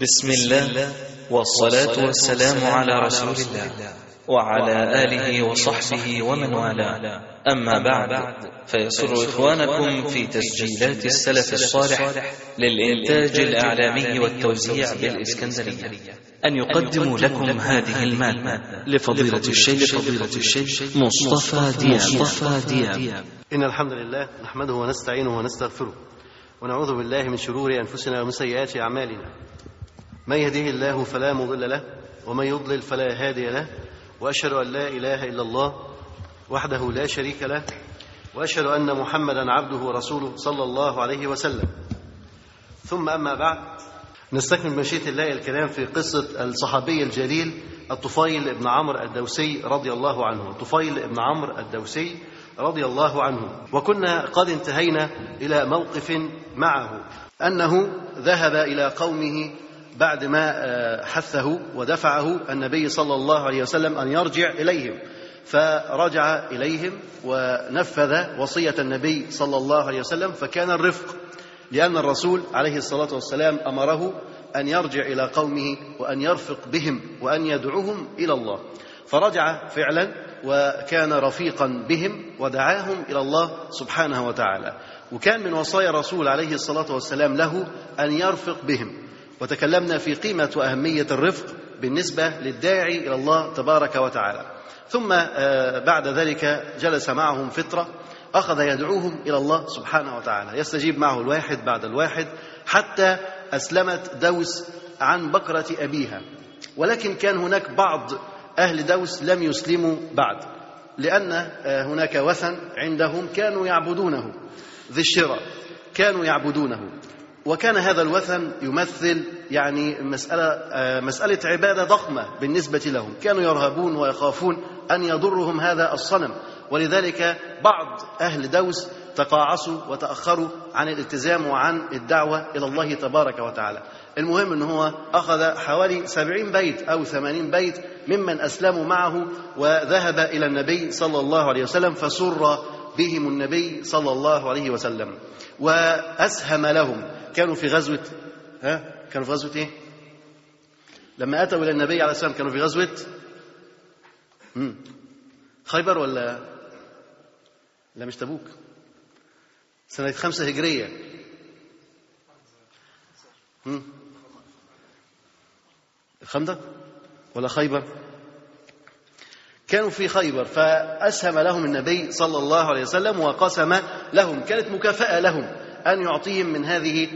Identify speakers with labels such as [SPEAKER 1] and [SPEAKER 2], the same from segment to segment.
[SPEAKER 1] بسم الله والصلاة والسلام على رسول الله وعلى آله وصحبه ومن والاه. أما بعد فيسر إخوانكم في تسجيلات السلف الصالح للإنتاج الإعلامي والتوزيع بالإسكندرية. أن يقدموا لكم هذه المادة لفضيلة الشيخ فضيلة الشيخ مصطفى دياب. مصطفى دياب.
[SPEAKER 2] إن الحمد لله نحمده ونستعينه ونستغفره ونعوذ بالله من شرور أنفسنا ومن سيئات أعمالنا. من يهده الله فلا مضل له ومن يضلل فلا هادي له وأشهد أن لا إله إلا الله وحده لا شريك له وأشهد أن محمدا عبده ورسوله صلى الله عليه وسلم. ثم أما بعد نستكمل مشيئة الله الكلام في قصة الصحابي الجليل الطفيل بن عمرو الدوسي رضي الله عنه. الطفيل بن عمرو الدوسي رضي الله عنه. وكنا قد انتهينا إلى موقف معه أنه ذهب إلى قومه بعد ما حثه ودفعه النبي صلى الله عليه وسلم أن يرجع إليهم. فرجع إليهم ونفذ وصية النبي صلى الله عليه وسلم فكان الرفق لأن الرسول عليه الصلاة والسلام أمره أن يرجع إلى قومه وأن يرفق بهم وأن يدعوهم إلى الله. فرجع فعلا وكان رفيقا بهم ودعاهم إلى الله سبحانه وتعالى. وكان من وصايا الرسول عليه الصلاة والسلام له أن يرفق بهم. وتكلمنا في قيمة وأهمية الرفق بالنسبة للداعي إلى الله تبارك وتعالى. ثم بعد ذلك جلس معهم فترة أخذ يدعوهم إلى الله سبحانه وتعالى. يستجيب معه الواحد بعد الواحد حتى أسلمت دوس عن بكرة أبيها. ولكن كان هناك بعض أهل دوس لم يسلموا بعد لأن هناك وثن عندهم كانوا يعبدونه ذي الشراء كانوا يعبدونه. وكان هذا الوثن يمثل يعني مسألة مسألة عبادة ضخمة بالنسبة لهم. كانوا يرهبون ويخافون أن يضرهم هذا الصنم. ولذلك بعض أهل دوس تقاعسوا وتأخروا عن الالتزام وعن الدعوة إلى الله تبارك وتعالى. المهم أنه هو أخذ حوالي سبعين بيت أو ثمانين بيت ممن أسلموا معه وذهب إلى النبي صلى الله عليه وسلم فسر بهم النبي صلى الله عليه وسلم وأسهم لهم كانوا في غزوة ها كانوا في غزوة إيه؟ لما أتوا إلى النبي عليه السلام كانوا في غزوة. خيبر ولا لا مش تبوك سنة خمسة هجرية. الخندق ولا خيبر كانوا في خيبر فأسهم لهم النبي صلى الله عليه وسلم وقسم لهم كانت مكافأة لهم أن يعطيهم من هذه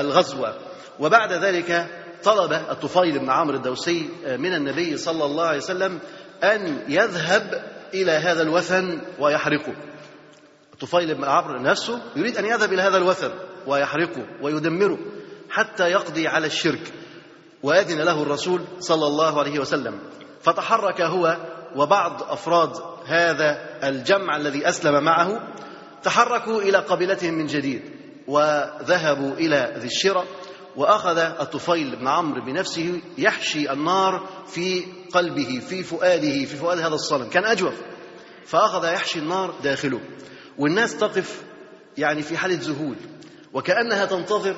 [SPEAKER 2] الغزوة. وبعد ذلك طلب الطفيل بن عمرو الدوسي من النبي صلى الله عليه وسلم أن يذهب إلى هذا الوثن ويحرقه. الطفيل بن عمرو نفسه يريد أن يذهب إلى هذا الوثن ويحرقه ويدمره حتى يقضي على الشرك وأذن له الرسول صلى الله عليه وسلم. فتحرك هو وبعض أفراد هذا الجمع الذي أسلم معه تحركوا إلى قبيلتهم من جديد وذهبوا إلى ذي الشرى وأخذ الطفيل بن عمرو بنفسه يحشي النار في قلبه في فؤاده في فؤاد هذا الصنم كان أجوف فأخذ يحشي النار داخله والناس تقف يعني في حالة ذهول وكأنها تنتظر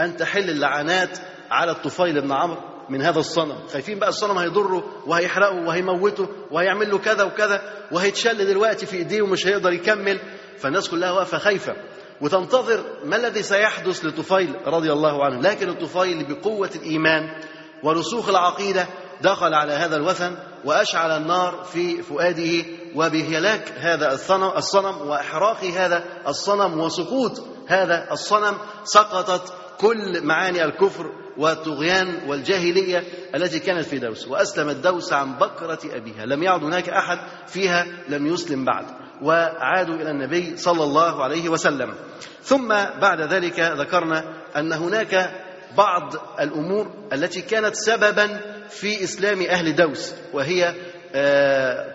[SPEAKER 2] أن تحل اللعنات على الطفيل بن عمرو. من هذا الصنم. خايفين بقى الصنم هيضره وهيحرقه وهيموته وهيعمل له كذا وكذا وهيتشل دلوقتي في إيديه ومش هيقدر يكمل. فالناس كلها واقفة خايفة وتنتظر ما الذي سيحدث لطفيل رضي الله عنه. لكن الطفيل بقوة الإيمان ورسوخ العقيدة دخل على هذا الوثن وأشعل النار في فؤاده وبهلاك هذا الصنم الصنم وإحراق هذا الصنم وسقوط هذا الصنم سقطت كل معاني الكفر والطغيان والجاهلية التي كانت في دوس وأسلمت دوس عن بكرة أبيها. لم يعد هناك أحد فيها لم يسلم بعد وعادوا إلى النبي صلى الله عليه وسلم. ثم بعد ذلك ذكرنا أن هناك بعض الأمور التي كانت سببا في إسلام أهل دوس وهي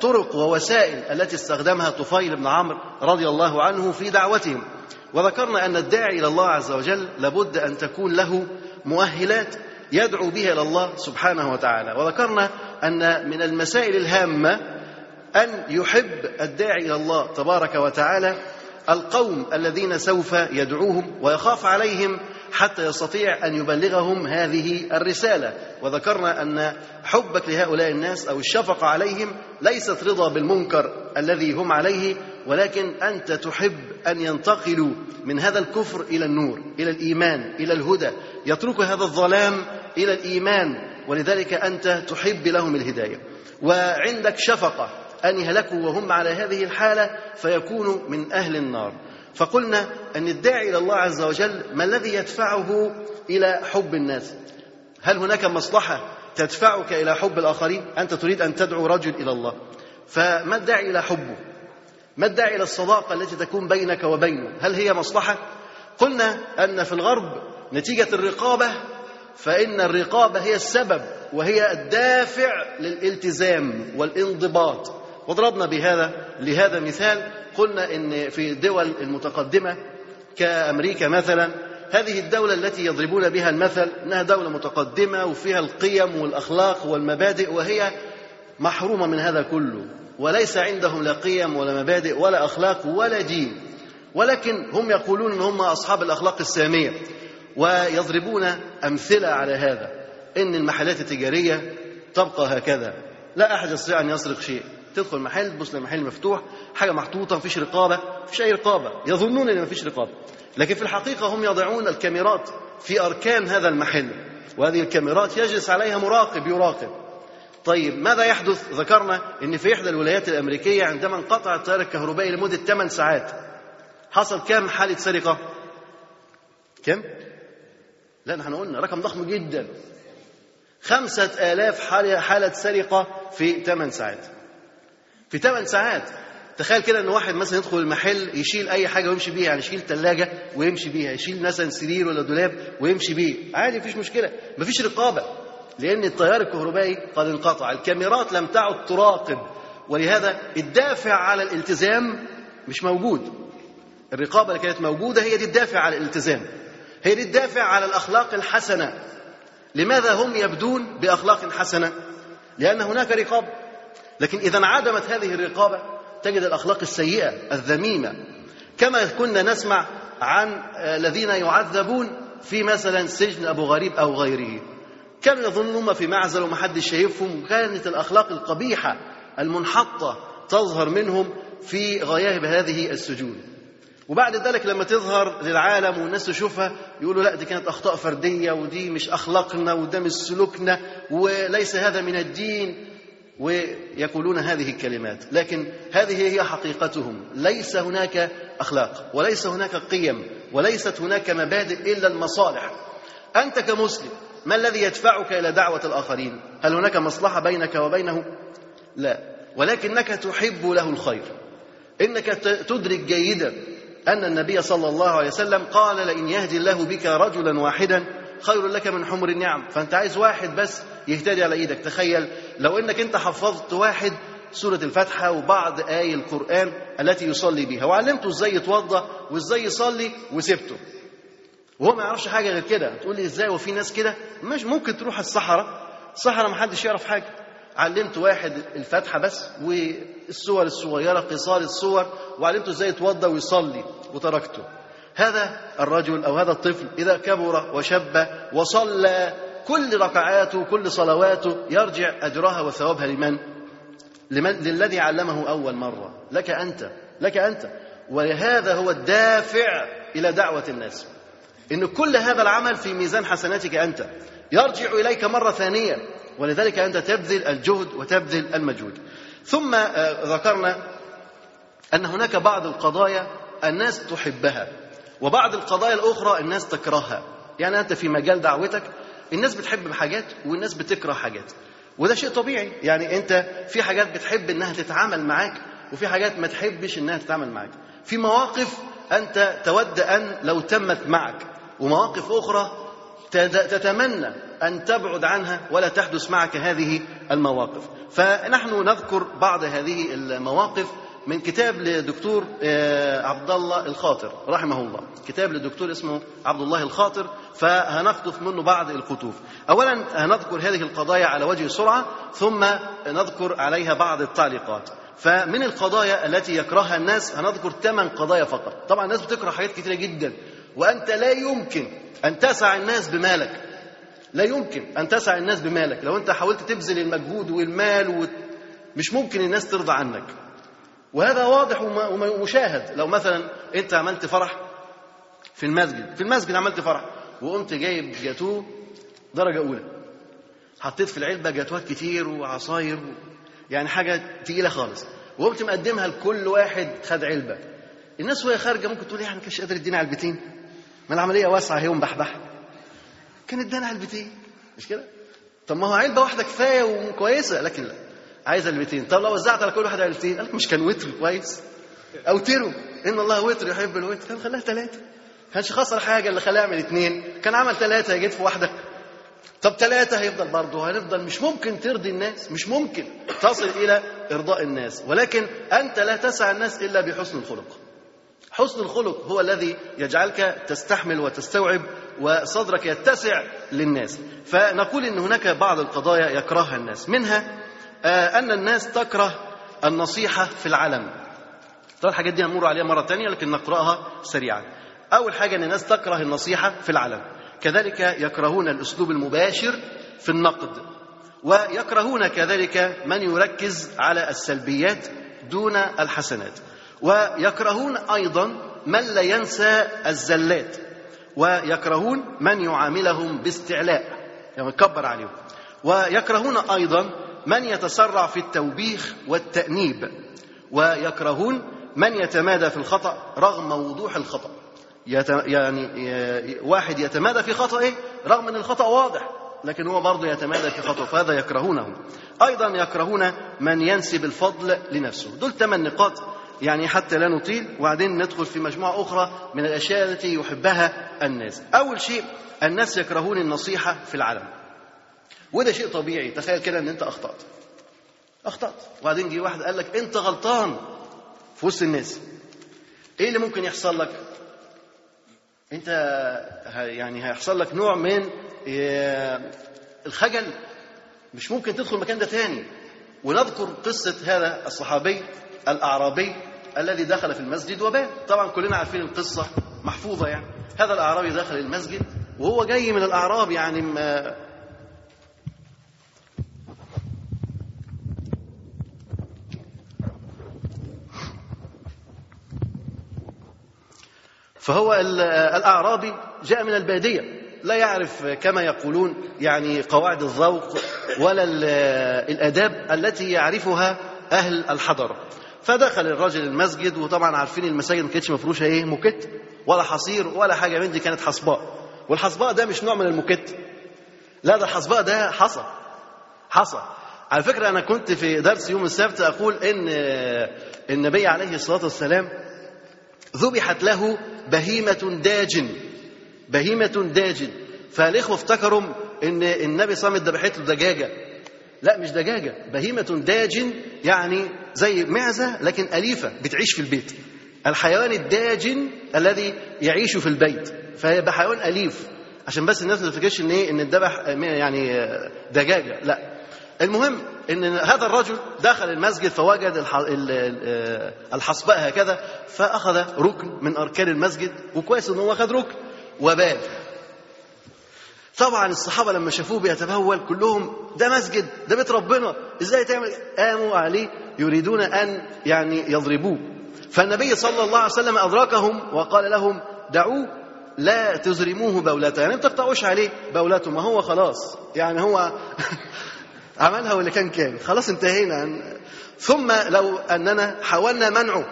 [SPEAKER 2] طرق ووسائل التي استخدمها طفيل بن عمرو رضي الله عنه في دعوتهم. وذكرنا أن الداعي إلى الله عز وجل لابد أن تكون له مؤهلات يدعو بها إلى الله سبحانه وتعالى. وذكرنا أن من المسائل الهامة أن يحب الداعي إلى الله تبارك وتعالى القوم الذين سوف يدعوهم ويخاف عليهم حتى يستطيع أن يبلغهم هذه الرسالة. وذكرنا أن حبك لهؤلاء الناس أو الشفقة عليهم ليست رضا بالمنكر الذي هم عليه ولكن أنت تحب أن ينتقلوا من هذا الكفر إلى النور إلى الإيمان إلى الهدى. يترك هذا الظلام إلى الإيمان ولذلك أنت تحب لهم الهداية. وعندك شفقة أن يهلكوا وهم على هذه الحالة فيكونوا من أهل النار. فقلنا أن الداعي إلى الله عز وجل ما الذي يدفعه إلى حب الناس؟ هل هناك مصلحة تدفعك إلى حب الآخرين؟ أنت تريد أن تدعو رجل إلى الله. فما الداعي إلى حبه؟ ما الداعي إلى الصداقة التي تكون بينك وبينه؟ هل هي مصلحة؟ قلنا أن في الغرب نتيجة الرقابة فإن الرقابة هي السبب وهي الدافع للالتزام والانضباط. وضربنا بهذا لهذا مثال. قلنا إن في الدول المتقدمة كأمريكا مثلا هذه الدولة التي يضربون بها المثل إنها دولة متقدمة وفيها القيم والأخلاق والمبادئ وهي محرومة من هذا كله. وليس عندهم لا قيم ولا مبادئ ولا أخلاق ولا دين. ولكن هم يقولون إن هم أصحاب الأخلاق السامية ويضربون أمثلة على هذا. إن المحلات التجارية تبقى هكذا. لا أحد يستطيع أن يسرق شيء. تدخل محل تبص المحل مفتوح حاجة محطوطة مفيش رقابة مفيش أي رقابة. يظنون إن مفيش رقابة. لكن في الحقيقة هم يضعون الكاميرات في أركان هذا المحل. وهذه الكاميرات يجلس عليها مراقب يراقب. طيب ماذا يحدث؟ ذكرنا إن في إحدى الولايات الأمريكية عندما انقطع التيار الكهربائي لمدة 8 ساعات حصل كم حالة سرقة؟ كم؟ لا نحن قلنا رقم ضخم جدا. خمسة آلاف حالة, حالة سرقة في 8 ساعات. في 8 ساعات. تخيل كده إن واحد مثلا يدخل المحل يشيل أي حاجة ويمشي بيها يعني يشيل ثلاجه ويمشي بيها يشيل مثلا سرير ولا دولاب ويمشي بيه. عادي مفيش مشكلة. مفيش رقابة. لأن التيار الكهربائي قد انقطع. الكاميرات لم تعد تراقب. ولهذا الدافع على الالتزام مش موجود. الرقابة اللي كانت موجودة هي دي الدافع على الالتزام. هي دي الدافع على الأخلاق الحسنة. لماذا هم يبدون بأخلاق حسنة؟ لأن هناك رقابه لكن إذا انعدمت هذه الرقابة تجد الأخلاق السيئة الذميمة. كما كنا نسمع عن الذين يعذبون في مثلا سجن أبو غريب أو غيره. كانوا يظنون في معزل ومحدش شايفهم؟ وكانت الأخلاق القبيحة المنحطة تظهر منهم في غياهب هذه السجون. وبعد ذلك لما تظهر للعالم والناس تشوفها يقولوا لا دي كانت أخطاء فردية ودي مش أخلاقنا وده مش سلوكنا وليس هذا من الدين. ويقولون هذه الكلمات. لكن هذه هي حقيقتهم. ليس هناك أخلاق وليس هناك قيم وليست هناك مبادئ إلا المصالح. أنت كمسلم ما الذي يدفعك إلى دعوة الآخرين؟ هل هناك مصلحة بينك وبينه؟ لا. ولكنك تحب له الخير. إنك تدرك جيدا أن النبي صلى الله عليه وسلم قال لئن يهدي الله بك رجلا واحدا خير لك من حمر النعم. فأنت عايز واحد بس يهتدي على إيدك. تخيل لو إنك أنت حفظت واحد سورة الفاتحة وبعض آي القرآن التي يصلي بها. وعلمته إزاي يتوضأ وإزاي يصلي وسبته. وهو ما يعرفش حاجة غير كده. تقول لي إزاي وفي ناس كده؟ مش ممكن تروح الصحراء. الصحراء ما حدش يعرف حاجة. علمت واحد الفاتحة بس والسور الصغيرة قصار السور وعلمته إزاي يتوضا ويصلي وتركته. هذا الرجل أو هذا الطفل إذا كبر وشب وصلى كل ركعاته كل صلواته يرجع أجرها وثوابها لمن؟ لمن؟ للذي علمه أول مرة. لك أنت. لك أنت. وهذا هو الدافع إلى دعوة الناس. إن كل هذا العمل في ميزان حسناتك أنت. يرجع إليك مرة ثانية. ولذلك أنت تبذل الجهد وتبذل المجهود. ثم ذكرنا أن هناك بعض القضايا الناس تحبها. وبعض القضايا الأخرى الناس تكرهها. يعني أنت في مجال دعوتك الناس بتحب حاجات والناس بتكره حاجات. وده شيء طبيعي. يعني أنت في حاجات بتحب إنها تتعامل معاك وفي حاجات ما تحبش إنها تتعامل معاك. في مواقف أنت تود أن لو تمت معك. ومواقف أخرى تتمنى أن تبعد عنها ولا تحدث معك هذه المواقف. فنحن نذكر بعض هذه المواقف من كتاب لدكتور عبد الله الخاطر رحمه الله. كتاب للدكتور اسمه عبد الله الخاطر فهنقطف منه بعض القطوف اولا هنذكر هذه القضايا على وجه السرعة ثم نذكر عليها بعض التعليقات. فمن القضايا التي يكرهها الناس هنذكر ثمان قضايا فقط. طبعا الناس بتكره حاجات كثيره جدا. وأنت لا يمكن أن تسع الناس بمالك. لا يمكن أن تسع الناس بمالك. لو أنت حاولت تبذل المجهود والمال و... مش ممكن الناس ترضى عنك. وهذا واضح وم- ومشاهد. لو مثلا أنت عملت فرح في المسجد في المسجد عملت فرح وقمت جايب جاتوه درجة أولى. حطيت في العلبة جاتوهات كتير وعصاير و... يعني حاجة تقيلة خالص. وقمت مقدمها لكل واحد خد علبة. الناس وهي خارجة ممكن تقول يعني كانش قادر يدينا علبتين ما العملية واسعة هي ومبحبحة كان ادانا علبتين مش كده؟ طب ما هو علبة واحدة كفاية وكويسة لكن لا. عايز علبتين طب لو وزعت على كل واحد علبتين قال لك مش كان وتر كويس. أو ترو إن الله وتر يحب الوتر. كان خلاها ثلاثة كانش خسر حاجة اللي خلاه يعمل اثنين كان عمل ثلاثة جيت في واحدة. طب ثلاثة هيفضل برضه. هنفضل مش ممكن ترضي الناس. مش ممكن. تصل إلى إرضاء الناس. ولكن أنت لا تسعى الناس إلا بحسن الخلق. حسن الخلق هو الذي يجعلك تستحمل وتستوعب وصدرك يتسع للناس. فنقول إن هناك بعض القضايا يكرهها الناس. منها آه، أن الناس تكره النصيحة في العلم. طبعا الحاجات دي هنمر عليها مرة تانية لكن نقرأها سريعا. أول حاجة إن الناس تكره النصيحة في العلم. كذلك يكرهون الأسلوب المباشر في النقد. ويكرهون كذلك من يركز على السلبيات دون الحسنات. ويكرهون أيضا من لا ينسى الزلات ويكرهون من يعاملهم باستعلاء يعني يكبر عليهم. ويكرهون أيضا من يتسرع في التوبيخ والتأنيب ويكرهون من يتمادى في الخطأ رغم وضوح الخطأ. يت... يعني واحد يتمادى في خطئه رغم إن الخطأ واضح لكن هو برضه يتمادى في خطأه فهذا يكرهونه. أيضا يكرهون من ينسب الفضل لنفسه. دول ثمان نقاط يعني حتى لا نطيل وبعدين ندخل في مجموعة أخرى من الأشياء التي يحبها الناس. أول شيء الناس يكرهون النصيحة في العلم وده شيء طبيعي. تخيل كده إن أنت أخطأت. أخطأت. وبعدين جه واحد قال لك أنت غلطان في وسط الناس. إيه اللي ممكن يحصل لك؟ أنت ه- يعني هيحصل لك نوع من آه، الخجل. مش ممكن تدخل المكان ده تاني. ونذكر قصة هذا الصحابي الأعرابي الذي دخل في المسجد وبات. طبعا كلنا عارفين القصة محفوظة يعني. هذا الأعرابي دخل المسجد وهو جاي من الأعراب يعني ما فهو ال- الأعرابي جاء من البادية. لا يعرف كما يقولون يعني قواعد الذوق ولا ال- الآداب التي يعرفها أهل الحضر فدخل الرجل المسجد وطبعا عارفين المساجد ما كانتش مفروشه إيه موكيت ولا حصير ولا حاجة من دي كانت حصباء. والحصباء ده مش نوع من الموكيت. لا ده الحصباء ده حصى حصى. على فكرة أنا كنت في درس يوم السبت أقول إن النبي عليه الصلاة والسلام ذبحت له بهيمة داجن بهيمة داجن فالإخوة افتكروا إن النبي صامت ذبحت له دجاجة. لا مش دجاجة بهيمة داجن يعني زي معزة لكن أليفة بتعيش في البيت. الحيوان الداجن الذي يعيش في البيت فيبقى حيوان أليف. عشان بس الناس ما تفتكرش إن إيه إن الذبح يعني دجاجة لا. المهم إن هذا الرجل دخل المسجد فوجد الح- ال- ال- الحصباء هكذا فأخذ ركن من أركان المسجد وكويس إن هو اخذ ركن وبال طبعا الصحابة لما شافوه بيتبول كلهم ده مسجد ده بيت ربنا إزاي تعمل؟ قاموا عليه يريدون أن يعني يضربوه. فالنبي صلى الله عليه وسلم أدركهم وقال لهم دعوه لا تزرموه بولته يعني ما تقطعوش عليه بولته ما هو خلاص. يعني هو عملها واللي كان كان. خلاص انتهينا. ثم لو أننا حاولنا منعه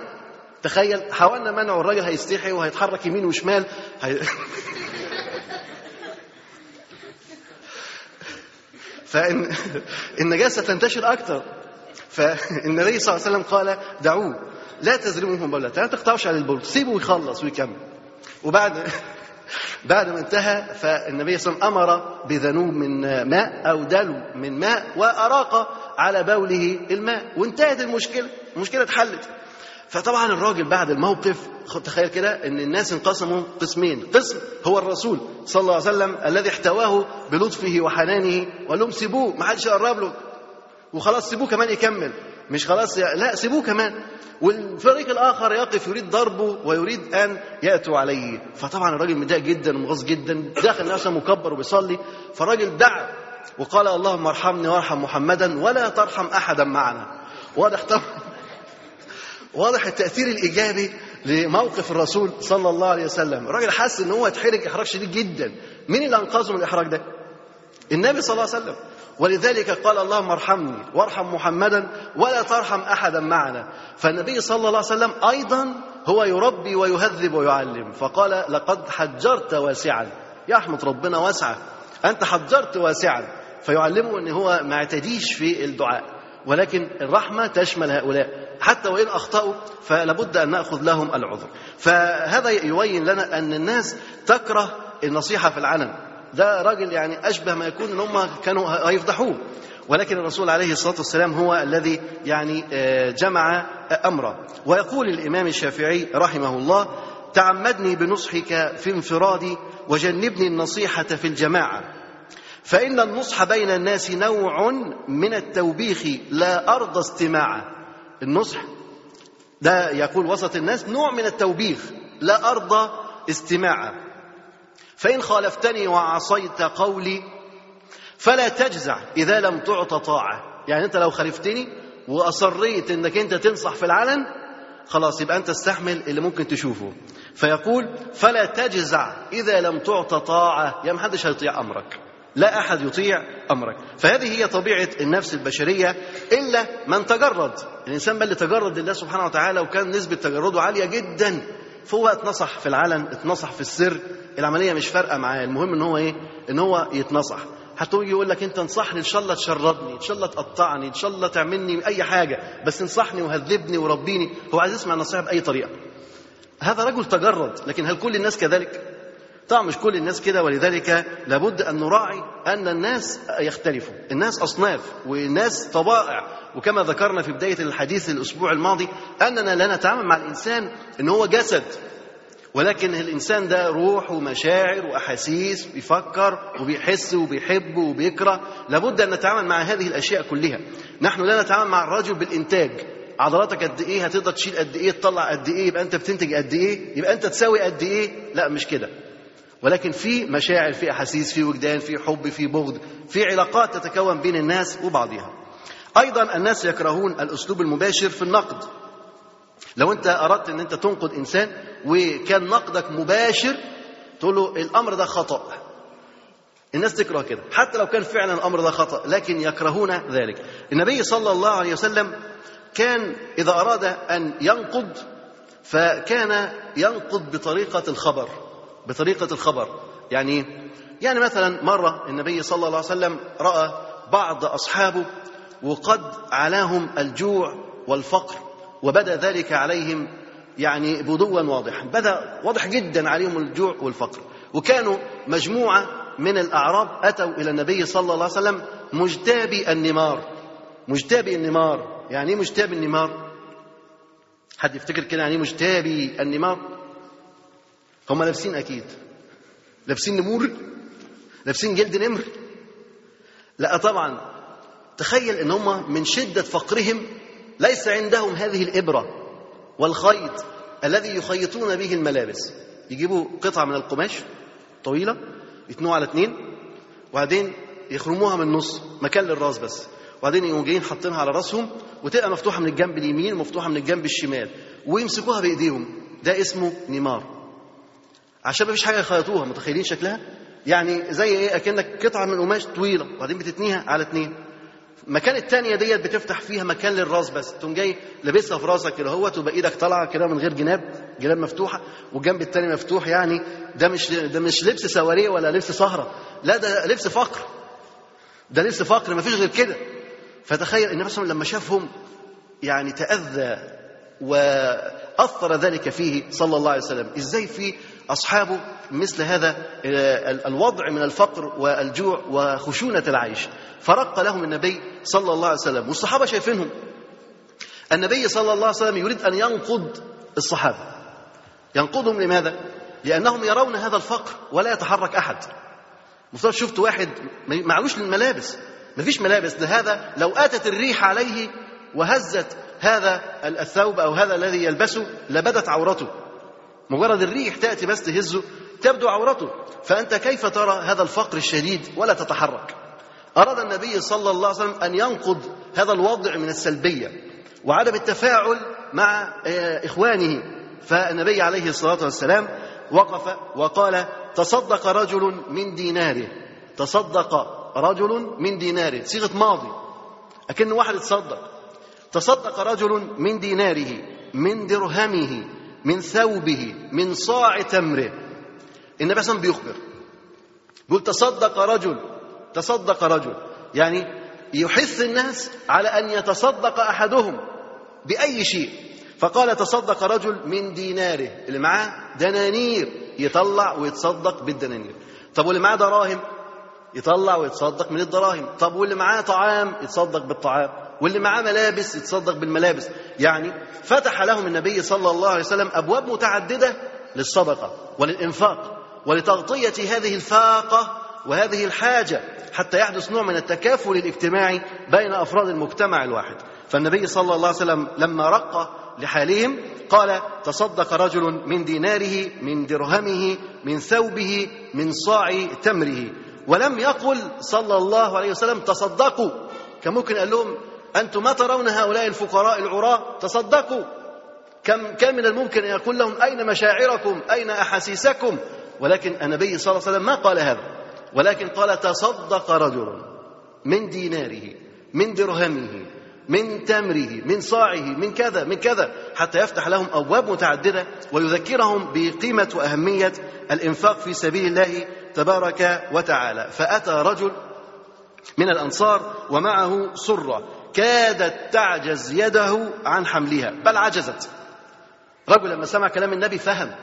[SPEAKER 2] تخيل حاولنا منعه الراجل هيستحي وهيتحرك يمين وشمال هي... فإن النجاسة تنتشر أكثر. فالنبي صلى الله عليه وسلم قال دعوه لا تزرموهم بولته لا تقطعوش على البول سيبه يخلص ويكمل. وبعد بعد ما انتهى فالنبي صلى الله عليه وسلم أمر بذنوب من ماء أو دلو من ماء وأراق على بوله الماء. وانتهت المشكلة. المشكلة اتحلت. فطبعا الراجل بعد الموقف تخيل كده إن الناس انقسموا قسمين. قسم هو الرسول صلى الله عليه وسلم الذي احتواه بلطفه وحنانه وقال لهم سيبوه ما حدش يقرب له. وخلاص سيبوه كمان يكمل. مش خلاص لا سيبوه كمان. والفريق الآخر يقف يريد ضربه ويريد أن يأتوا عليه. فطبعا الراجل متضايق جدا ومغاظ جدا داخل نفسه مكبر وبيصلي. فالراجل دعا وقال اللهم ارحمني وارحم محمدا ولا ترحم احدا معنا. واضح طبعا. واضح التأثير الإيجابي لموقف الرسول صلى الله عليه وسلم. الراجل حس إن هو اتحرج إحراج شديد جدا. مين اللي أنقذه من الإحراج ده؟ النبي صلى الله عليه وسلم. ولذلك قال اللهم ارحمني وارحم محمدا ولا ترحم احدا معنا. فالنبي صلى الله عليه وسلم أيضا هو يربي ويهذب ويعلم. فقال لقد حجرت واسعا. يحمد ربنا واسعة. أنت حجرت واسعا. فيعلمه إن هو ما يعتديش في الدعاء. ولكن الرحمة تشمل هؤلاء. حتى وإن أخطأوا فلابد أن نأخذ لهم العذر. فهذا يبين لنا أن الناس تكره النصيحة في العلن. ده راجل يعني أشبه ما يكون إن هم كانوا هيفضحوه. ولكن الرسول عليه الصلاة والسلام هو الذي يعني جمع أمره. ويقول الإمام الشافعي رحمه الله تعمدني بنصحك في انفرادي وجنبني النصيحة في الجماعة. فإن النصح بين الناس نوع من التوبيخ لا أرضى استماعه. النصح. ده يقول وسط الناس نوع من التوبيخ لا ارضى استماعه فإن خالفتني وعصيت قولي فلا تجزع إذا لم تعط طاعة. يعني أنت لو خالفتني وأصريت أنك أنت تنصح في العلن خلاص يبقى أنت استحمل اللي ممكن تشوفه. فيقول فلا تجزع إذا لم تعط طاعة. يا محدش هيطيع أمرك. لا أحد يطيع أمرك. فهذه هي طبيعة النفس البشرية إلا من تجرد. الإنسان بل تجرد لله سبحانه وتعالى وكان نسبة تجرده عالية جدا. فهو اتنصح في العلن اتنصح في السر. العملية مش فارقة معاه. المهم إن هو إيه؟ إن هو يتنصح. حتى يقول لك أنت انصحني إن شاء الله تشردني إن شاء الله تقطعني إن شاء الله تعملني أي حاجة. بس انصحني وهذبني وربيني. هو عايز يسمع النصيحة بأي طريقة. هذا رجل تجرد لكن هل كل الناس كذلك؟ طبعا مش كل الناس كده ولذلك لابد أن نراعي أن الناس يختلفوا. الناس أصناف والناس طبائع. وكما ذكرنا في بداية الحديث الأسبوع الماضي أننا لا نتعامل مع الإنسان إن هو جسد ولكن الإنسان ده روح ومشاعر وأحاسيس بيفكر وبيحس وبيحب وبيكره. لابد أن نتعامل مع هذه الأشياء كلها. نحن لا نتعامل مع الرجل بالإنتاج. عضلاتك قد إيه؟ هتقدر تشيل قد إيه؟ تطلع قد إيه؟ يبقى أنت بتنتج قد إيه؟ يبقى أنت تساوي قد إيه؟ لا مش كده. ولكن في مشاعر في أحاسيس في وجدان في حب في بغض في علاقات تتكون بين الناس وبعضها. أيضا الناس يكرهون الأسلوب المباشر في النقد. لو أنت أردت أن أنت تنقد إنسان وكان نقدك مباشر تقول له الأمر ده خطأ. الناس تكره كده. حتى لو كان فعلا الأمر ده خطأ لكن يكرهون ذلك. النبي صلى الله عليه وسلم كان إذا أراد أن ينقد فكان ينقد بطريقة الخبر. بطريقة الخبر. يعني يعني مثلا مرة النبي صلى الله عليه وسلم رأى بعض أصحابه وقد علاهم الجوع والفقر وبدأ ذلك عليهم يعني بدوا واضحا. بدأ واضح جدا عليهم الجوع والفقر. وكانوا مجموعة من الأعراب أتوا إلى النبي صلى الله عليه وسلم مجتابي النمار. مجتابي النمار. يعني إيه مجتابي النمار؟ حد يفتكر كده يعني إيه مجتابي النمار؟ هم لابسين أكيد. لابسين نمور لابسين جلد نمر. لا طبعا تخيل إن هم من شدة فقرهم ليس عندهم هذه الإبرة والخيط الذي يخيطون به الملابس. يجيبوا قطعة من القماش طويلة يتنوها على اثنين وبعدين يخرموها من النص مكان للراس بس. وبعدين يقوموا جايين حاطينها على راسهم وتبقى مفتوحة من الجنب اليمين ومفتوحة من الجنب الشمال ويمسكوها بإيديهم. ده اسمه نمار. عشان ما فيش حاجة يخيطوها متخيلين شكلها؟ يعني زي إيه؟ أكنك قطعة من قماش طويلة وبعدين بتتنيها على اثنين مكان التانية ديت بتفتح فيها مكان للراس بس. تقوم جاي لابسها في راسك كده هو تبقى إيدك طالعة كده من غير جناب جناب مفتوحة والجنب التاني مفتوح يعني. ده مش ده مش لبس سواريه ولا لبس سهره لا ده لبس فقر. ده لبس فقر ما فيش غير كده. فتخيل النبي صلى الله عليه وسلم لما شافهم يعني تأذى وأثر ذلك فيه صلى الله عليه وسلم. إزاي في أصحابه مثل هذا الوضع من الفقر والجوع وخشونة العيش. فرق لهم النبي صلى الله عليه وسلم والصحابة شايفينهم. النبي صلى الله عليه وسلم يريد أن ينقض الصحابة. ينقضهم لماذا؟ لأنهم يرون هذا الفقر ولا يتحرك أحد. مفترض شفت واحد معلوش للملابس. مفيش ملابس. ده هذا لو أتت الريح عليه وهزت هذا الثوب أو هذا الذي يلبسه لبدت عورته. مجرد الريح تأتي بس تهزه تبدو عورته. فأنت كيف ترى هذا الفقر الشديد ولا تتحرك؟ أراد النبي صلى الله عليه وسلم أن ينقض هذا الوضع من السلبية وعدم التفاعل مع إخوانه. فالنبي عليه الصلاة والسلام وقف وقال تصدق رجل من ديناره. تصدق رجل من ديناره. صيغة ماضي. أكن واحد يتصدق تصدق رجل من ديناره من درهمه. من ثوبه من صاع تمره. النبي صلى بيخبر. يقول تصدق رجل تصدق رجل. يعني يحث الناس على أن يتصدق أحدهم بأي شيء. فقال تصدق رجل من ديناره. اللي معاه دنانير. يطلع ويتصدق بالدنانير. طب واللي معاه دراهم؟ يطلع ويتصدق من الدراهم. طب واللي معاه طعام؟ يتصدق بالطعام. واللي معاه ملابس يتصدق بالملابس. يعني فتح لهم النبي صلى الله عليه وسلم أبواب متعددة للصدقة وللإنفاق ولتغطية هذه الفاقة وهذه الحاجة حتى يحدث نوع من التكافل الاجتماعي بين أفراد المجتمع الواحد. فالنبي صلى الله عليه وسلم لما رق لحالهم قال تصدق رجل من ديناره من درهمه من ثوبه من صاع تمره. ولم يقل صلى الله عليه وسلم تصدقوا. كان ممكن قال لهم أنتم ما ترون هؤلاء الفقراء العراة؟ تصدقوا. كم كان من الممكن أن يقول لهم أين مشاعركم؟ أين أحاسيسكم؟ ولكن النبي صلى الله عليه وسلم ما قال هذا. ولكن قال تصدق رجل من ديناره من درهمه من تمره من صاعه من كذا من كذا حتى يفتح لهم أبواب متعددة ويذكرهم بقيمة وأهمية الإنفاق في سبيل الله تبارك وتعالى. فأتى رجل من الأنصار ومعه سرة. كادت تعجز يده عن حملها. بل عجزت. رجل لما سمع كلام النبي فهم.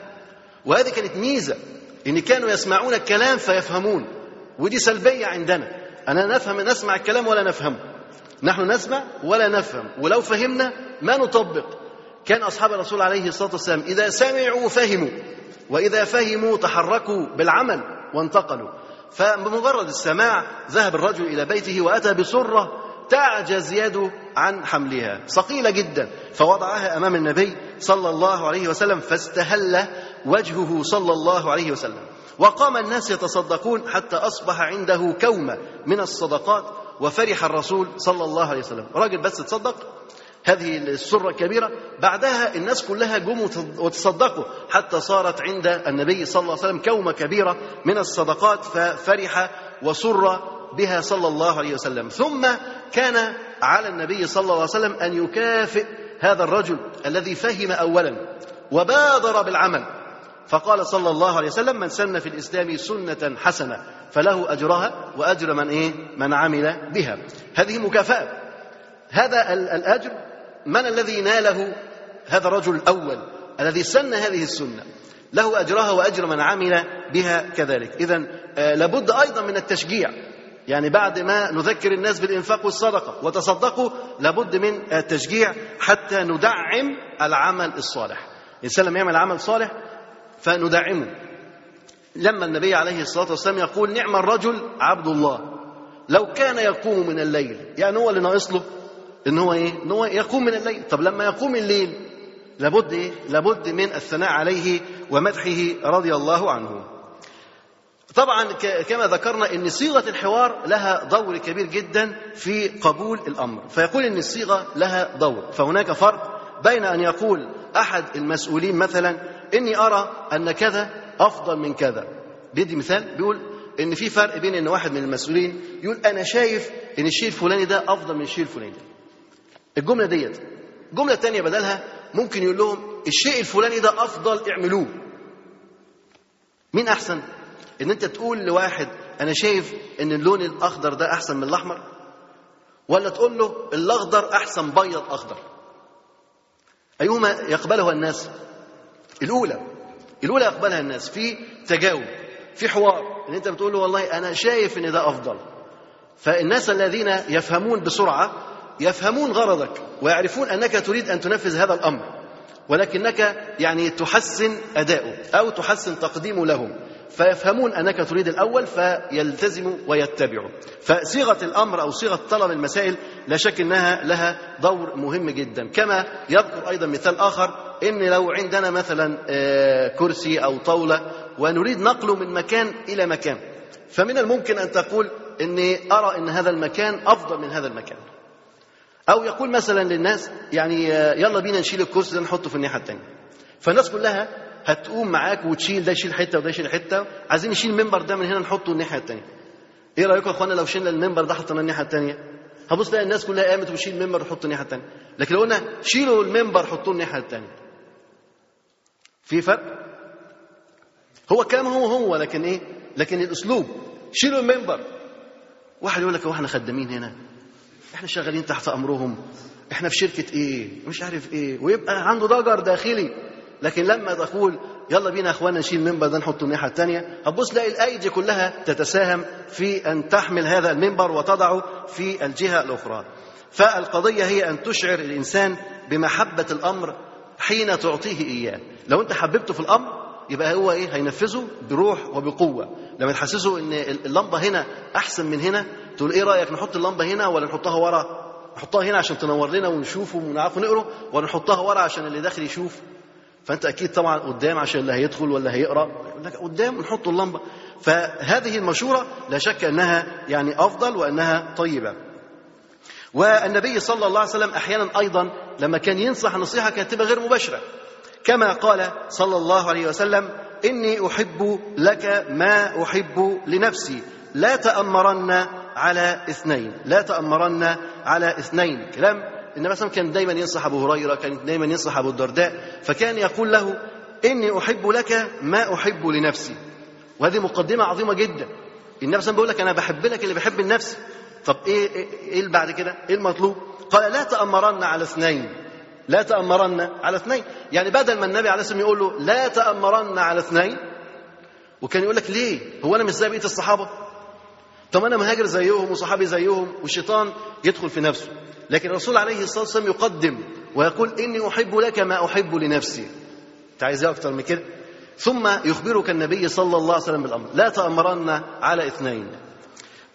[SPEAKER 2] وهذه كانت ميزة إن كانوا يسمعون الكلام فيفهمون. ودي سلبية عندنا. أنا نفهم نسمع الكلام ولا نفهمه نحن نسمع ولا نفهم. ولو فهمنا ما نطبق. كان أصحاب الرسول عليه الصلاة والسلام إذا سمعوا فهموا. وإذا فهموا تحركوا بالعمل وانتقلوا. فبمجرد السماع ذهب الرجل إلى بيته وأتى بسرة تعجز يده عن حملها. ثقيله جدا. فوضعها أمام النبي صلى الله عليه وسلم فاستهل وجهه صلى الله عليه وسلم. وقام الناس يتصدقون حتى أصبح عنده كومة من الصدقات وفرح الرسول صلى الله عليه وسلم. راجل بس تصدق؟ هذه السرة الكبيرة. بعدها الناس كلها جم وتصدقوا حتى صارت عند النبي صلى الله عليه وسلم كومة كبيرة من الصدقات. ففرح وسر بها صلى الله عليه وسلم. ثم كان على النبي صلى الله عليه وسلم أن يكافئ هذا الرجل الذي فهم أولا وبادر بالعمل. فقال صلى الله عليه وسلم من سن في الإسلام سنة حسنة فله أجرها وأجر من إيه؟ من عمل بها. هذه مكافأة. هذا الأجر من الذي ناله هذا الرجل الأول الذي سن هذه السنة؟ له أجرها وأجر من عمل بها كذلك. إذا لابد أيضا من التشجيع. يعني بعد ما نذكر الناس بالإنفاق والصدقة وتصدقوا لابد من التشجيع حتى ندعم العمل الصالح. الإنسان لما يعمل عمل صالح فندعمه. لما النبي عليه الصلاة والسلام يقول نعم الرجل عبد الله لو كان يقوم من الليل يعني هو اللي ناقص له إن هو إيه؟ إن هو يقوم من الليل. طب لما يقوم الليل لابد إيه؟ لابد من الثناء عليه ومدحه رضي الله عنه. طبعا كما ذكرنا إن صيغة الحوار لها دور كبير جدا في قبول الأمر. فيقول إن الصيغة لها دور. فهناك فرق بين أن يقول أحد المسؤولين مثلا إني أرى أن كذا أفضل من كذا. بيدي مثال. بيقول إن في فرق بين إن واحد من المسؤولين يقول أنا شايف إن الشيء الفلاني ده أفضل من الشيء الفلاني الجملة ديت الجمله الثانية بدلها ممكن يقول لهم الشيء الفلاني ده أفضل اعملوه. مين أحسن؟ إن أنت تقول لواحد أنا شايف إن اللون الأخضر ده أحسن من الأحمر؟ ولا تقول له الأخضر أحسن بيض أخضر؟ أيهما يقبلها الناس؟ الأولى الأولى يقبلها الناس في تجاوب في حوار إن أنت بتقول له والله أنا شايف إن ده أفضل. فالناس الذين يفهمون بسرعة يفهمون غرضك ويعرفون أنك تريد أن تنفذ هذا الأمر ولكنك يعني تحسن أداؤه أو تحسن تقديمه لهم. فيفهمون أنك تريد الأول فيلتزموا ويتبعوا. فصيغة الأمر أو صيغة طلب المسائل لا شك أنها لها دور مهم جدا. كما يذكر أيضا مثال آخر إن لو عندنا مثلا كرسي أو طاولة ونريد نقله من مكان إلى مكان فمن الممكن أن تقول إني أرى أن هذا المكان أفضل من هذا المكان. أو يقول مثلا للناس يعني يلا بينا نشيل الكرسي ده نحطه في الناحية الثانية فالناس كلها هتقوم معاك وتشيل ده يشيل حتة وده يشيل حتة. عايزين نشيل المنبر ده من هنا نحطه الناحية الثانية إيه رأيكم يا اخوانا لو شلنا المنبر ده حطيناه الناحية الثانية هبص تلاقي الناس كلها قامت وشيل المنبر وحطه الناحية الثانية لكن لو قلنا شيلوا المنبر حطوه الناحية الثانية في فرق؟ هو كلام هو هو لكن إيه؟ لكن الأسلوب. شيلوا المنبر. واحد يقول لك هو إحنا خدامين هنا؟ إحنا شغالين تحت أمرهم. إحنا في شركة إيه؟ مش عارف إيه. ويبقى عنده ضجر داخلي. لكن لما تقول يلا بينا إخوانا نشيل المنبر ده نحطه الناحية الثانية هتبص تلاقي الأيدي كلها تتساهم في أن تحمل هذا المنبر وتضعه في الجهة الأخرى. فالقضية هي أن تشعر الإنسان بمحبة الأمر حين تعطيه إياه. لو أنت حببته في الأمر يبقى هو إيه؟ هينفذه بروح وبقوة. لما تحسسه إن اللمبة هنا أحسن من هنا تقول إيه رأيك نحط اللمبة هنا ولا نحطها ورا؟ نحطها هنا عشان تنور لنا ونشوف ونعرف نقرأ ولا نحطها ورا عشان اللي داخل يشوف؟ فأنت أكيد طبعا قدام عشان اللي هيدخل ولا هيقرأ. قدام نحط اللمبة. فهذه المشورة لا شك أنها يعني أفضل وأنها طيبة. والنبي صلى الله عليه وسلم أحيانا أيضا لما كان ينصح نصيحة كانت تبقى غير مباشرة. كما قال صلى الله عليه وسلم إني أحب لك ما أحب لنفسي. لا تأمرن على اثنين. لا تأمرن على اثنين. كلام النبي مثلا كان دايما ينصح أبو هريرة كان دايما ينصح أبو الدرداء فكان يقول له إني أحب لك ما أحب لنفسي. وهذه مقدمة عظيمة جدا. النبي مثلا بيقول لك أنا بحب لك اللي بحب النفس. طب إيه إيه, إيه اللي بعد كده؟ إيه المطلوب؟ قال لا تأمرن على اثنين. لا تأمرن على اثنين. يعني بدل ما النبي عليه الصلاة والسلام يقول له لا تأمرن على اثنين وكان يقول لك ليه؟ هو أنا مش زي بقية الصحابة؟ طب أنا مهاجر زيهم وصحابي زيهم والشيطان يدخل في نفسه. لكن الرسول عليه الصلاة والسلام يقدم ويقول إني أحب لك ما أحب لنفسي. أنت عايز إيه أكتر من كده؟ ثم يخبرك النبي صلى الله عليه وسلم بالأمر. لا تأمرن على اثنين.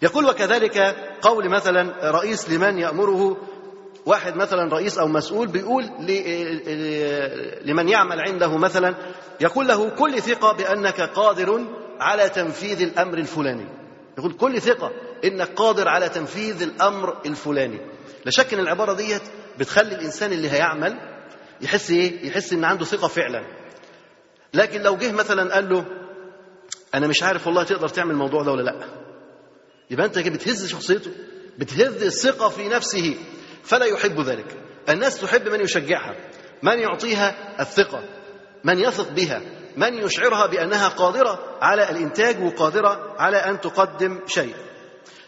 [SPEAKER 2] يقول وكذلك قول مثلا رئيس لمن يأمره؟ واحد مثلا رئيس أو مسؤول بيقول لمن يعمل عنده مثلا يقول له كل ثقة بأنك قادر على تنفيذ الأمر الفلاني. يقول كل ثقة إنك قادر على تنفيذ الأمر الفلاني. لا شك إن العبارة ديت بتخلي الإنسان اللي هيعمل يحس إيه؟ يحس إن عنده ثقة فعلا. لكن لو جه مثلا قال له أنا مش عارف والله تقدر تعمل الموضوع ده ولا لأ. يبقى أنت بتهز شخصيته بتهز الثقة في نفسه فلا يحب ذلك. الناس تحب من يشجعها من يعطيها الثقة من يثق بها من يشعرها بأنها قادرة على الإنتاج وقادرة على أن تقدم شيء.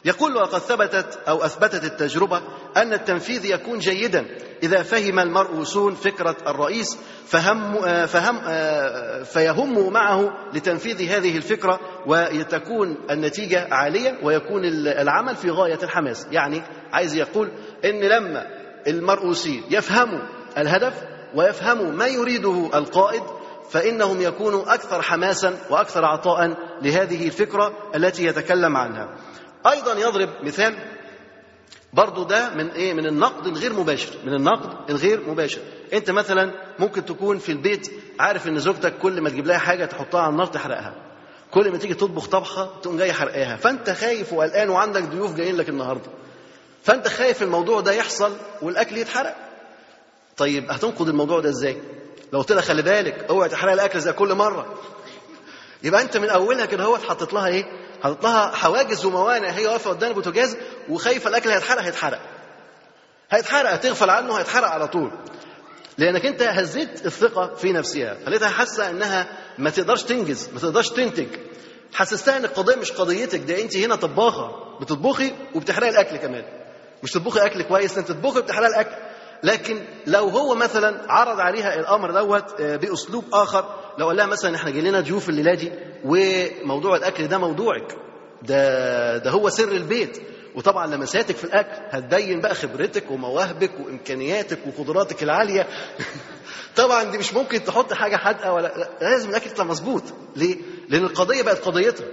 [SPEAKER 2] يقول وقد ثبتت أو أثبتت التجربة أن التنفيذ يكون جيدا. إذا فهم المرؤوسون فكرة الرئيس فهم فهم فيهم معه لتنفيذ هذه الفكرة وتكون النتيجة عالية ويكون العمل في غاية الحماس. يعني عايز يقول إن لما المرؤوسين يفهموا الهدف ويفهموا ما يريده القائد فإنهم يكونوا أكثر حماسا وأكثر عطاء لهذه الفكرة التي يتكلم عنها. أيضا يضرب مثال برضو ده من إيه؟ من النقد الغير مباشر من النقد الغير مباشر. أنت مثلا ممكن تكون في البيت عارف إن زوجتك كل ما تجيب لها حاجة تحطها على النار تحرقها. كل ما تيجي تطبخ طبخة تقوم جاي حرقاها. فأنت خايف وقلقان وعندك ضيوف جايين لك النهارده. فأنت خايف الموضوع ده يحصل والأكل يتحرق. طيب هتنقد الموضوع ده إزاي؟ لو قلت لها خلي بالك اوعي تحرق الأكل زي كل مرة. يبقى انت من اولها كده هو حطيت لها إيه؟ حطيت لها حواجز وموانع هي واقفة قدام البوتاجاز وخايفة الاكل هيتحرق هيتحرق. هيتحرق هتغفل عنه هيتحرق على طول. لانك انت هزيت الثقة في نفسها. خليتها حاسة انها ما تقدرش تنجز ما تقدرش تنتج. حسستها ان القضية مش قضيتك ده انت هنا طباخة بتطبخي وبتحرقي الأكل كمان. مش تطبخي أكل كويس انت تطبخي وبتحرقي الأكل. لكن لو هو مثلا عرض عليها الأمر دوت بأسلوب آخر لو قال لها مثلا إحنا جاي لنا ضيوف الليلة دي وموضوع الأكل ده موضوعك ده ده هو سر البيت. وطبعا لمساتك في الأكل هتبين بقى خبرتك ومواهبك وإمكانياتك وقدراتك العالية. طبعا دي مش ممكن تحط حاجة حادقة ولا لا، لازم الأكل يطلع مظبوط. ليه؟ لأن القضية بقت قضيتها.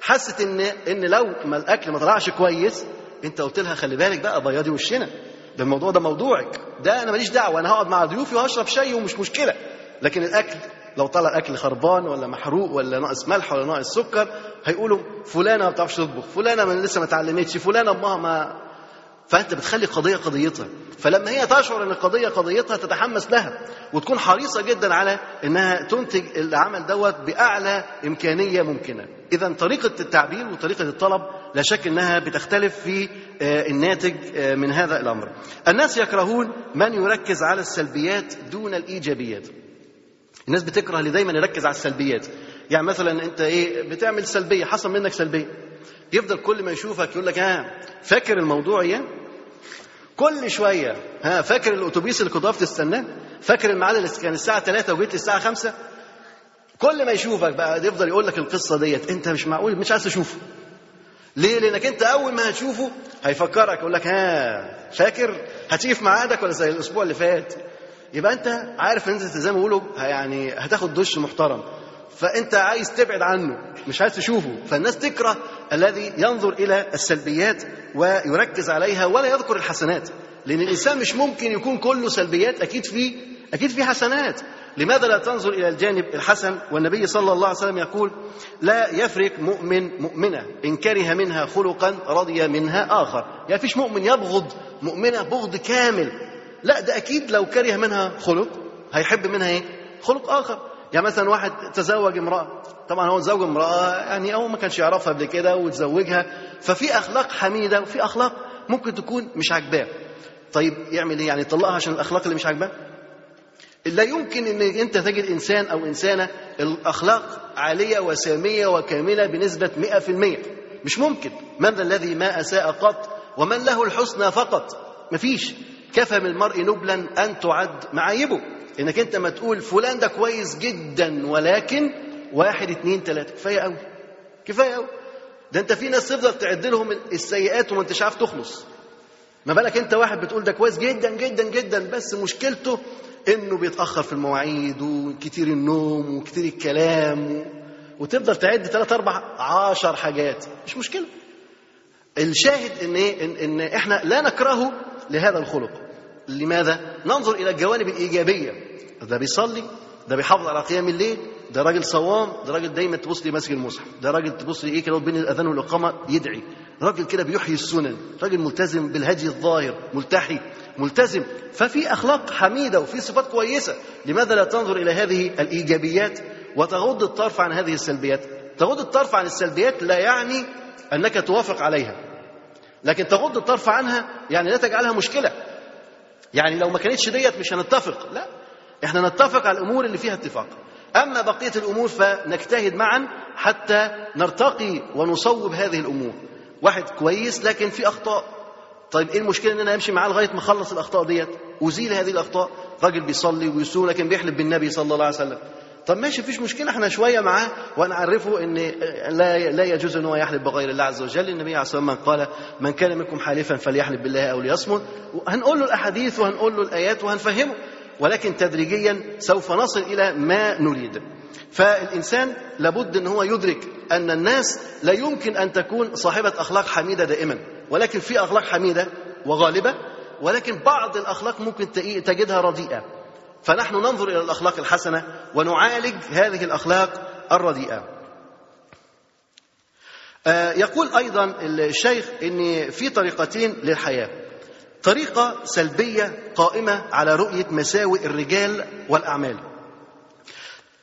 [SPEAKER 2] حست إن إن لو ما الأكل ما طلعش كويس أنت قلت لها خلي بالك بقى بياضي وشنا. ده الموضوع ده موضوعك. ده أنا ماليش دعوة أنا هقعد مع ضيوفي وهشرب شاي ومش مشكلة. لكن الأكل لو طلع الاكل خربان ولا محروق ولا ناقص ملح ولا ناقص سكر هيقولوا فلانة ما بتعرفش تطبخ فلانة من لسه ما اتعلمتش فلانة أمها ما فأنت بتخلي قضية قضيتها. فلما هي تشعر إن القضية قضيتها تتحمس لها وتكون حريصة جدا على إنها تنتج العمل دوت بأعلى إمكانية ممكنة. اذا طريقة التعبير وطريقة الطلب لا شك إنها بتختلف في آه، الناتج آه، من هذا الأمر. الناس يكرهون من يركز على السلبيات دون الإيجابيات. الناس بتكره اللي دايما يركز على السلبيات. يعني مثلا أنت إيه بتعمل سلبية حصل منك سلبية. يفضل كل ما يشوفك يقول لك ها فاكر الموضوع إيه كل شوية ها فاكر الأتوبيس اللي كنت تستناه؟ فاكر الميعاد اللي كان الساعة 3 وجيت الساعة 5 كل ما يشوفك بقى يفضل يقول لك القصة ديت أنت مش معقول مش عايز تشوفه. ليه؟ لأنك أنت أول ما هتشوفه هيفكرك يقول لك ها فاكر؟ هتيجي في ميعادك ولا زي الأسبوع اللي فات؟ يبقى أنت عارف إن أنت زي ما بيقولوا يعني هتاخد دش محترم. فأنت عايز تبعد عنه. مش عايز تشوفه. فالناس تكره الذي ينظر إلى السلبيات ويركز عليها ولا يذكر الحسنات. لأن الإنسان مش ممكن يكون كله سلبيات أكيد فيه أكيد فيه حسنات. لماذا لا تنظر إلى الجانب الحسن؟ والنبي صلى الله عليه وسلم يقول لا يفرق مؤمن مؤمنة إن كره منها خلقا رضي منها آخر. يعني فيش مؤمن يبغض مؤمنة بغض كامل. لا ده أكيد لو كره منها خلق هيحب منها إيه؟ خلق آخر. يعني مثلا واحد تزوج امرأة طبعا هو تزوج امرأة يعني هو ما كانش يعرفها قبل كده وتزوجها ففي أخلاق حميدة وفي أخلاق ممكن تكون مش عاجباه. طيب يعمل إيه؟ يعني يطلقها عشان الأخلاق اللي مش عاجباه؟ لا يمكن إن أنت تجد إنسان أو إنسانة الأخلاق عالية وسامية وكاملة بنسبة 100% مش ممكن. من الذي ما أساء قط ومن له الحسنى فقط؟ مفيش. كفى من المرء نبلا أن تعد معايبه. إنك أنت ما تقول فلان ده كويس جدا ولكن واحد اتنين تلاتة. كفاية قوي كفاية قوي ده أنت في ناس تفضل تعد لهم السيئات وما أنتش عارف تخلص. ما بالك أنت واحد بتقول ده كويس جدا جدا جدا بس مشكلته إنه بيتأخر في المواعيد وكتير النوم وكتير الكلام و... وتفضل تعد ثلاث أربع عشر حاجات. مش مشكلة. الشاهد إن إيه؟ إن, إن إحنا لا نكرهه لهذا الخلق. لماذا؟ ننظر إلى الجوانب الايجابيه ده بيصلي ده بيحافظ على قيام الليل ده راجل صوام ده راجل دايما تبص لي ماسك المصحف ده راجل تبص لي إيه كده بين الاذان والاقامه يدعي. راجل كده بيحيي السنن راجل ملتزم بالهدي الظاهر ملتحي ملتزم. ففي أخلاق حميدة وفي صفات كويسة. لماذا لا تنظر إلى هذه الإيجابيات وتغض الطرف عن هذه السلبيات؟ تغض الطرف عن السلبيات لا يعني أنك توافق عليها. لكن تغض الطرف عنها يعني لا تجعلها مشكلة. يعني لو ما كانتش ديت مش هنتفق. لا إحنا نتفق على الأمور اللي فيها اتفاق. أما بقية الأمور فنجتهد معا حتى نرتقي ونصوب هذه الأمور. واحد كويس لكن في أخطاء. طيب إيه المشكلة إن أنا أمشي معاه لغاية ما أخلص الأخطاء ديت؟ أزيل هذه الأخطاء. راجل بيصلي ويصوم لكن بيحلف بالنبي صلى الله عليه وسلم. طب ماشي مفيش مشكلة إحنا شوية معاه ونعرفه إن لا لا يجوز إن هو يحلف بغير الله عز وجل. النبي عليه الصلاة والسلام قال من كان منكم حالفا فليحلف بالله أو ليصمت. هنقول له الأحاديث وهنقول له الآيات وهنفهمه ولكن تدريجيا سوف نصل إلى ما نريد. فالإنسان لابد إن هو يدرك أن الناس لا يمكن أن تكون صاحبة أخلاق حميدة دائما ولكن في أخلاق حميدة وغالبة ولكن بعض الأخلاق ممكن تجدها رديئة. فنحن ننظر إلى الأخلاق الحسنة ونعالج هذه الأخلاق الرديئة. يقول أيضا الشيخ ان في طريقتين للحياة. طريقة سلبية قائمة على رؤية مساوئ الرجال والأعمال.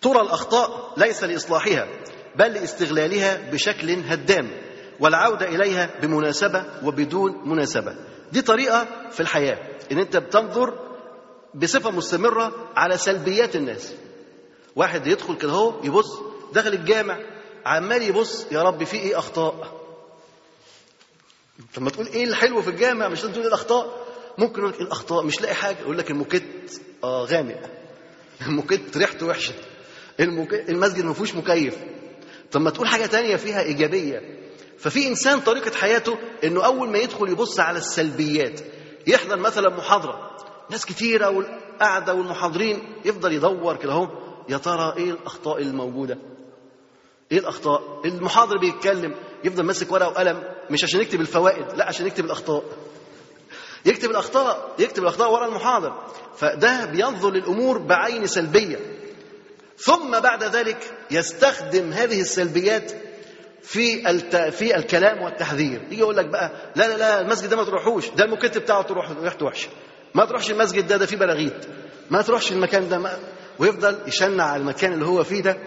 [SPEAKER 2] ترى الأخطاء ليس لإصلاحها بل لاستغلالها بشكل هدام والعودة إليها بمناسبة وبدون مناسبة. دي طريقة في الحياة إن أنت بتنظر بصفة مستمرة على سلبيات الناس. واحد يدخل كده هو يبص دخل الجامع عمال يبص يا رب في إيه أخطاء؟ طب ما تقول إيه الحلو في الجامع؟ مش لازم تقول الأخطاء. ممكن يقول لك إيه الأخطاء؟ مش لاقي حاجة. يقول لك الموكيت آه غامق. الموكيت ريحته وحشة. المسجد ما فيهوش مكيف. طب ما تقول حاجة تانية فيها إيجابية. ففي إنسان طريقة حياته إنه أول ما يدخل يبص على السلبيات. يحضر مثلا محاضرة. ناس كتيرة والقعده والمحاضرين يفضل يدور كده اهو يا ترى إيه الأخطاء الموجودة؟ إيه الأخطاء؟ المحاضر بيتكلم يفضل ماسك ورقة وقلم مش عشان يكتب الفوائد لا عشان يكتب الأخطاء. يكتب الأخطاء يكتب الأخطاء ورا المحاضر. فده بينظر للأمور بعين سلبية. ثم بعد ذلك يستخدم هذه السلبيات في الت... في الكلام والتحذير. يجي يقول لك بقى لا لا لا المسجد ده ما تروحوش ده المكتب بتاعه تروح ريحته وحشه ما تروحش المسجد ده ده فيه براغيث ما تروحش المكان ده ما... ويفضل يشنع على المكان اللي هو فيه ده.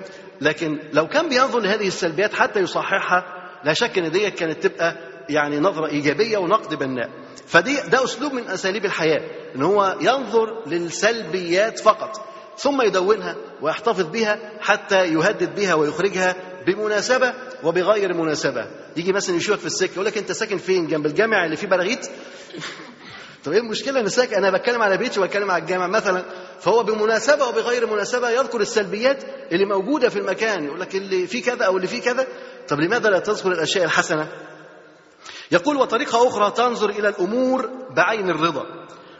[SPEAKER 2] لكن لو كان بينظر لهذه السلبيات حتى يصححها لا شك إن دي كانت تبقى يعني نظرة إيجابية ونقد بناء. فدي ده أسلوب من أساليب الحياة إن هو ينظر للسلبيات فقط ثم يدونها ويحتفظ بها حتى يهدد بها ويخرجها بمناسبة وبغير مناسبة. يجي مثلا يشوفك في السكة يقول لك أنت ساكن فين؟ جنب الجامع اللي فيه براغيث طب إيه المشكلة؟ أنا ساكن أنا بتكلم على بيتي وبتكلم على الجامع مثلا. فهو بمناسبة وبغير مناسبة يذكر السلبيات اللي موجودة في المكان يقول لك اللي فيه كذا أو اللي فيه كذا. طب لماذا لا تذكر الأشياء الحسنة؟ يقول وطريقة أخرى تنظر إلى الأمور بعين الرضا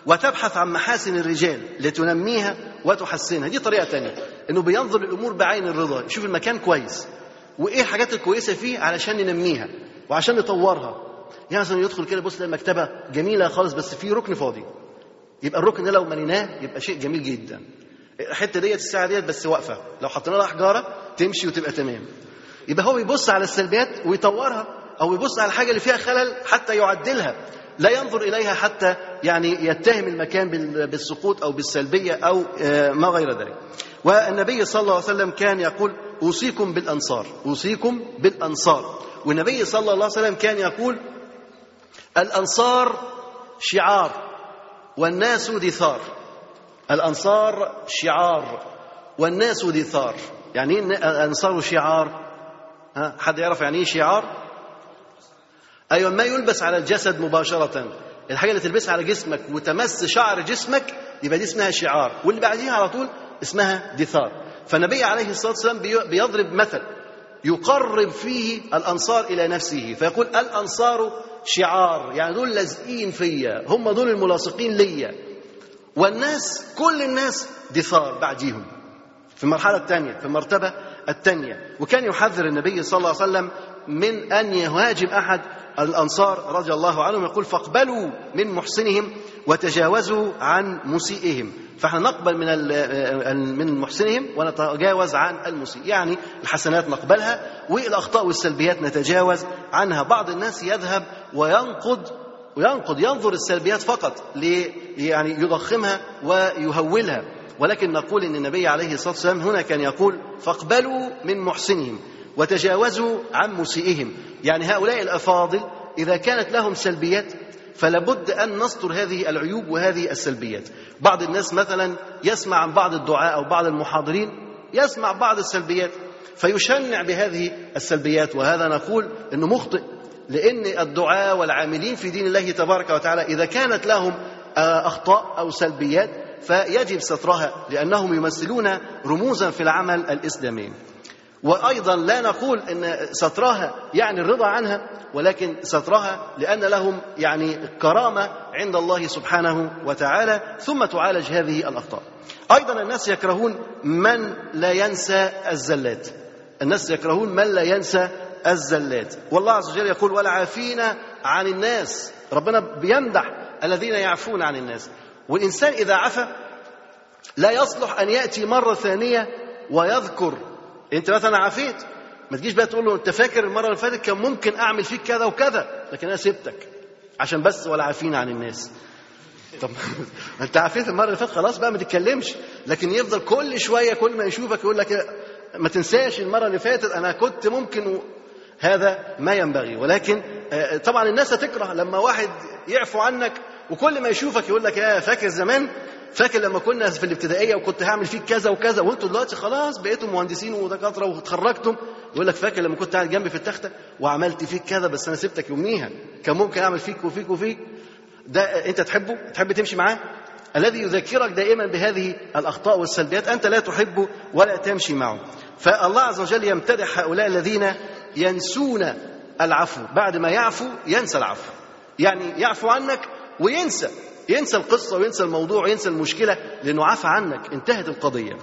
[SPEAKER 2] وتبحث عن محاسن الرجال لتنميها وتحسنها. دي طريقة تانية إنه بينظر للامور بعين الرضا يشوف المكان كويس. وإيه الحاجات الكويسة فيه؟ علشان ننميها وعشان نطورها. يعني مثلا يدخل كده يبص المكتبه جميلة خالص بس في ركن فاضي. يبقى الركن ده لو مليناه يبقى شيء جميل جدا. الحتة ديت الساعة ديت بس واقفة. لو حطينا لها حجارة تمشي وتبقى تمام. يبقى هو بيبص على السلبيات ويطورها أو يبص على الحاجة اللي فيها خلل حتى يعدلها. لا ينظر إليها حتى يعني يتهم المكان بالسقوط أو بالسلبية أو ما غير ذلك. والنبي صلى الله عليه وسلم كان يقول أوصيكم بالأنصار. أوصيكم بالأنصار. والنبي صلى الله عليه وسلم كان يقول الأنصار شعار والناس دثار. الأنصار شعار والناس دثار. يعني إيه الأنصار شعار ها حد يعرف يعني إيه شعار؟ أيوه ما يلبس على الجسد مباشرة. الحاجة اللي تلبسها على جسمك وتمس شعر جسمك يبقى دي اسمها شعار. واللي بعديها على طول اسمها دثار. فالنبي عليه الصلاة والسلام بيضرب مثل يقرب فيه الأنصار إلى نفسه. فيقول الأنصار شعار يعني دول لازقين فيا هم دول الملاصقين ليا. والناس كل الناس دثار بعديهم. في المرحله الثانية في المرتبه الثانية وكان يحذر النبي صلى الله عليه وسلم من أن يهاجم أحد الأنصار رضي الله عنهم يقول فاقبلوا من محسنهم وتجاوزوا عن مسيئهم. فاحنا نقبل من من محسنهم ونتجاوز عن المسيء. يعني الحسنات نقبلها والأخطاء والسلبيات نتجاوز عنها. بعض الناس يذهب وينقد وينقد ينظر السلبيات فقط يعني يضخمها ويهولها. ولكن نقول إن النبي عليه الصلاة والسلام هنا كان يقول فاقبلوا من محسنهم وتجاوزوا عن مسيئهم. يعني هؤلاء الأفاضل إذا كانت لهم سلبيات فلابد أن نستر هذه العيوب وهذه السلبيات. بعض الناس مثلا يسمع عن بعض الدعاء أو بعض المحاضرين يسمع بعض السلبيات فيشنع بهذه السلبيات وهذا نقول إنه مخطئ لأن الدعاء والعاملين في دين الله تبارك وتعالى إذا كانت لهم أخطاء أو سلبيات فيجب سترها لأنهم يمثلون رموزا في العمل الإسلامي وأيضا لا نقول إن سترها يعني الرضا عنها ولكن سترها لأن لهم يعني كرامة عند الله سبحانه وتعالى ثم تعالج هذه الأخطاء. أيضا الناس يكرهون من لا ينسى الزلات. الناس يكرهون من لا ينسى الزلات، والله عز وجل يقول والعافين عن الناس، ربنا بيمدح الذين يعفون عن الناس، والإنسان إذا عفى لا يصلح أن يأتي مرة ثانية ويذكر أنت مثلا عافيت ما تجيش بقى تقول له أنت فاكر المرة اللي فاتت كان ممكن أعمل فيك كذا وكذا لكن أنا سبتك عشان بس ولا عافين عن الناس طب أنت عافيت المرة اللي فاتت خلاص بقى ما تتكلمش لكن يفضل كل شوية كل ما يشوفك يقول لك ما تنساش المرة اللي فاتت أنا كنت ممكن. هذا ما ينبغي. ولكن طبعا الناس هتكره لما واحد يعفو عنك وكل ما يشوفك يقول لك يا فاكر زمان؟ فاكر لما كنا في الابتدائية وكنت هعمل فيك كذا وكذا. وانتوا دلوقتي خلاص بقيتوا مهندسين ودكاترة واتخرجتم يقول لك فاكر لما كنت قاعد جنبي في التخته وعملت فيك كذا بس أنا سبتك يوميها. كان ممكن أعمل فيك وفيك وفيك. ده أنت تحبه؟ تحب تمشي معاه؟ الذي يذكرك دائما بهذه الأخطاء والسلبيات أنت لا تحبه ولا تمشي معه. فالله عز وجل يمتدح هؤلاء الذين ينسون العفو. بعد ما يعفو ينسى العفو. يعني يعفو عنك وينسى. ينسى القصة وينسى الموضوع وينسى المشكلة لأنه عفى عنك انتهت القضية.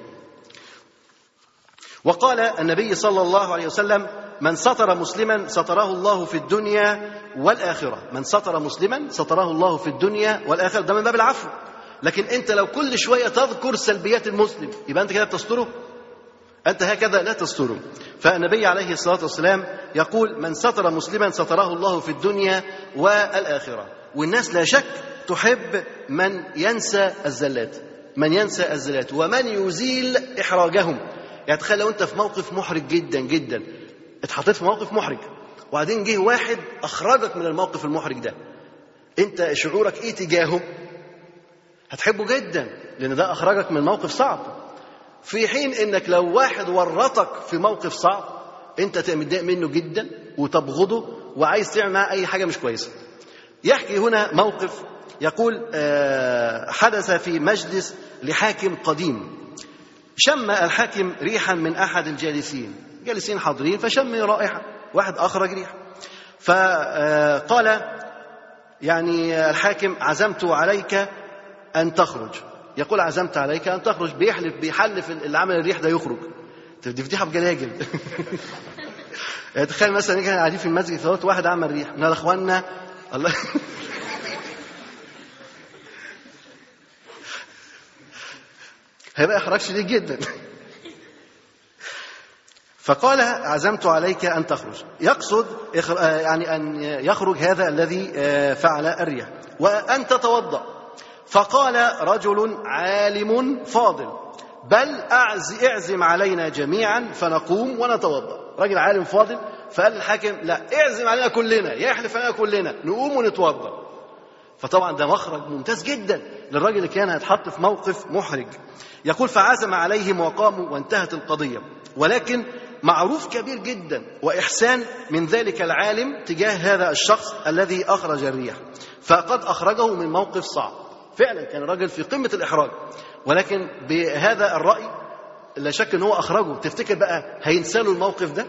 [SPEAKER 2] وقال النبي صلى الله عليه وسلم من ستر مسلما ستره الله في الدنيا والآخرة. من ستر مسلما ستره الله في الدنيا والآخرة. ده من باب العفو. لكن أنت لو كل شوية تذكر سلبيات المسلم يبقى أنت كده بتستره. أنت هكذا لا تستره فالنبي عليه الصلاة والسلام يقول من ستر مسلما ستره الله في الدنيا والآخرة. والناس لا شك تحب من ينسى الزلات من ينسى الزلات ومن يزيل إحراجهم. يعني تخيل لو أنت في موقف محرج جدا جدا. اتحطيت في موقف محرج وبعدين جه واحد أخرجك من الموقف المحرج ده. أنت شعورك إيه تجاهه؟ هتحبه جدا لأن ده أخرجك من موقف صعب. في حين إنك لو واحد ورطك في موقف صعب أنت متضايق منه جدا وتبغضه وعايز تعمل معاه أي حاجة مش كويسة. يحكي هنا موقف يقول آه، حدث في مجلس لحاكم قديم. شم الحاكم ريحا من أحد الجالسين. جالسين حاضرين فشم رائحة. واحد أخرج ريحة. فقال يعني الحاكم عزمت عليك أن تخرج. يقول عزمت عليك أن تخرج بيحلف بيحلف اللي عمل الريح ده يخرج. دي فضيحه بجلاجل يعني تخيل مثلا كان قاعدين في المسجد فوت واحد عمل ريح. من اخواننا الله. هيبقى إحراج شديد جدا. فقال عزمت عليك أن تخرج. يقصد يعني أن يخرج هذا الذي فعل الريح. وأن تتوضأ. فقال رجل عالم فاضل بل أعز اعزم علينا جميعا فنقوم ونتوضأ. راجل عالم فاضل فقال الحاكم لا اعزم علينا كلنا يحلف علينا كلنا نقوم ونتوضأ. فطبعا ده مخرج ممتاز جدا للراجل اللي كان هيتحط في موقف محرج. يقول فعزم عليهم وقاموا وانتهت القضية. ولكن معروف كبير جدا وإحسان من ذلك العالم تجاه هذا الشخص الذي أخرج الريح فقد أخرجه من موقف صعب. فعلا كان راجل في قمة الإحراج. ولكن بهذا الرأي لا شك إن هو أخرجه. تفتكر بقى هينسى له الموقف ده؟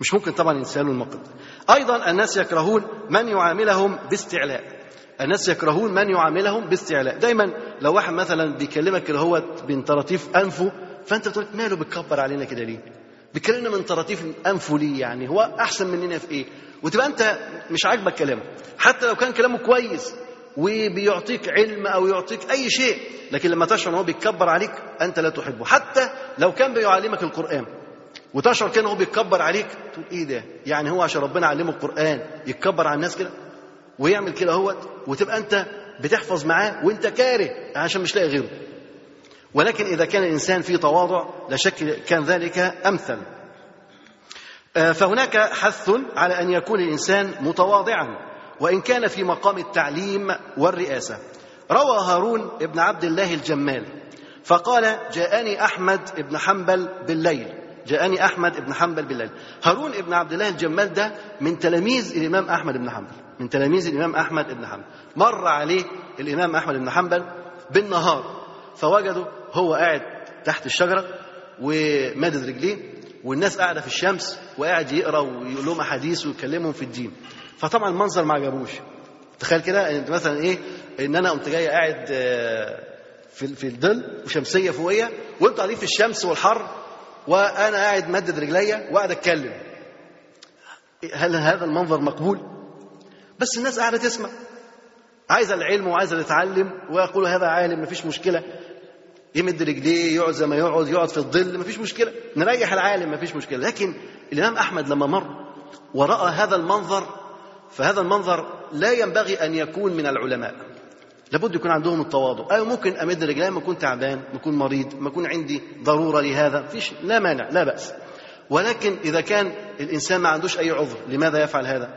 [SPEAKER 2] مش ممكن طبعا ينسى له الموقف ده. أيضا الناس يكرهون من يعاملهم باستعلاء. الناس يكرهون من يعاملهم باستعلاء. دايما لو واحد مثلا بيكلمك كده هو بين طراطيف أنفه فأنت بتقول ماله بتكبر علينا كده ليه؟ بيكلمنا من طراطيف أنفه ليه يعني؟ هو أحسن مننا في إيه؟ وتبقى أنت مش عاجبك كلامه. حتى لو كان كلامه كويس وبيعطيك علم أو يعطيك أي شيء لكن لما تشعر إن هو بيتكبر عليك أنت لا تحبه. حتى لو كان بيعلمك القرآن وتشعر كان هو بيتكبر عليك تقول إيه ده؟ يعني هو عشان ربنا علمه القرآن يتكبر على الناس كده؟ ويعمل كده هو وتبقى أنت بتحفظ معاه وأنت كاره عشان مش لاقي غيره. ولكن إذا كان الإنسان في تواضع لا شك كان ذلك أمثل. فهناك حث على أن يكون الإنسان متواضعا. وإن كان في مقام التعليم والرئاسة. روى هارون ابن عبد الله الجمال فقال جاءني أحمد ابن حنبل بالليل. جاءني أحمد ابن حنبل بالليل. هارون ابن عبد الله الجمال ده من تلاميذ الإمام أحمد بن حنبل من تلاميذ الإمام أحمد بن حنبل. مر عليه الإمام أحمد بن حنبل بالنهار فوجده هو قاعد تحت الشجرة ومادد رجليه والناس قاعدة في الشمس وقاعد يقرأ ويقول لهم أحاديث ويكلمهم في الدين. فطبعا المنظر ما عجبوش. تخيل كده أنت مثلا إيه إن أنا قمت جاي قاعد في في الظل وشمسية فوقية وانتوا قاعدين في الشمس والحر وأنا قاعد مدد رجليا وقاعد أتكلم. هل هذا المنظر مقبول؟ بس الناس قاعدة تسمع. عايزة العلم وعايزة تتعلم ويقول هذا عالم مفيش مشكلة. يمد رجليه يقعد زي ما يقعد يقعد في الظل مفيش مشكلة. نريح العالم مفيش مشكلة. لكن الإمام أحمد لما مر وراى هذا المنظر فهذا المنظر لا ينبغي أن يكون من العلماء. لابد يكون عندهم التواضع. أو ممكن أمد رجلي ما أكون تعبان ما أكون مريض ما أكون عندي ضرورة لهذا. فيش لا مانع لا بأس. ولكن إذا كان الإنسان ما عندوش أي عذر لماذا يفعل هذا؟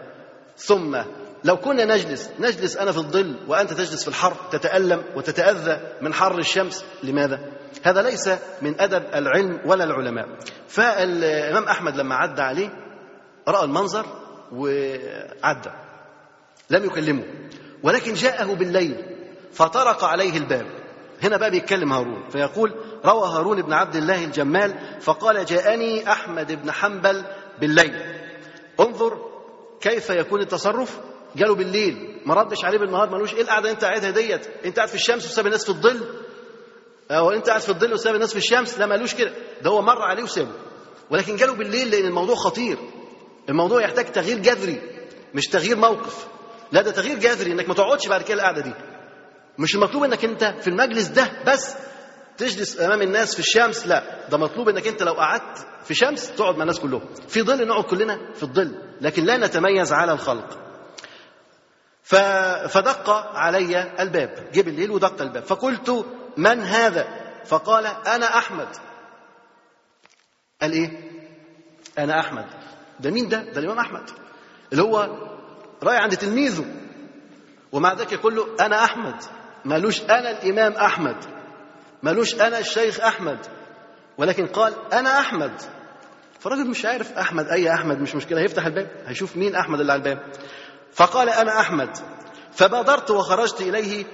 [SPEAKER 2] ثم لو كنا نجلس نجلس أنا في الظل وأنت تجلس في الحر تتألم وتتأذى من حر الشمس لماذا؟ هذا ليس من أدب العلم ولا العلماء. فالإمام أحمد لما عدى عليه رأى المنظر وعدى. لم يكلمه ولكن جاءه بالليل فطرق عليه الباب. هنا بقى بيتكلم هارون فيقول روى هارون بن عبد الله الجمال فقال جاءني أحمد بن حنبل بالليل. انظر كيف يكون التصرف. جاله بالليل ما ردش عليه بالنهار ملوش إيه القعدة أنت قاعدها ديت؟ أنت قاعد في الشمس وساب الناس في الظل؟ أو انت قاعد في الظل وساب الناس في الشمس؟ لا مالوش كده ده هو مر عليه وسابه. ولكن جاله بالليل لأن الموضوع خطير. الموضوع يحتاج تغيير جذري مش تغيير موقف. لا ده تغيير جذري إنك ما تقعدش بعد كده القعده دي. مش المطلوب إنك أنت في المجلس ده بس تجلس أمام الناس في الشمس لا. ده مطلوب إنك أنت لو قعدت في شمس تقعد مع الناس كلهم. في ظل نقعد كلنا في الظل لكن لا نتميز على الخلق. ف... فدق علي الباب جه بالليل ودق الباب. فقلت من هذا؟ فقال أنا أحمد. قال إيه؟ أنا أحمد. ده مين ده؟ ده الإمام أحمد. اللي هو رايح عند تلميذه. ومع ذلك يقول له أنا أحمد. مالوش أنا الإمام أحمد. مالوش أنا الشيخ أحمد. ولكن قال أنا أحمد. فالراجل مش عارف أحمد أي أحمد مش مشكلة. هيفتح الباب هيشوف مين أحمد اللي على الباب. فقال أنا أحمد. فبادرت وخرجت إليه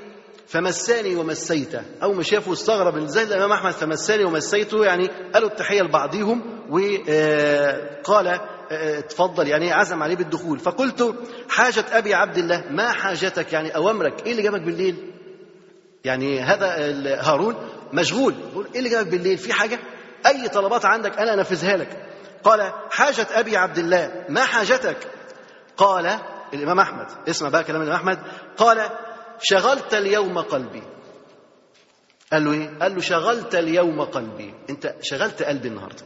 [SPEAKER 2] فمساني ومسيته أو ما شافه استغرب إزاي الإمام أحمد فمساني ومسيته يعني قالوا التحية لبعضهم وقال اتفضل يعني عزم عليه بالدخول. فقلت حاجة أبي عبد الله ما حاجتك؟ يعني اوامرك إيه اللي جابك بالليل؟ يعني هذا هارون مشغول. إيه اللي جابك بالليل؟ في حاجة؟ أي طلبات عندك؟ أنا أنفذها لك. قال حاجة أبي عبد الله ما حاجتك؟ قال الإمام أحمد. اسمع بقى كلام الإمام أحمد. قال شغلت اليوم قلبي. قال له إيه؟ قال له شغلت اليوم قلبي. أنت شغلت قلبي النهارده.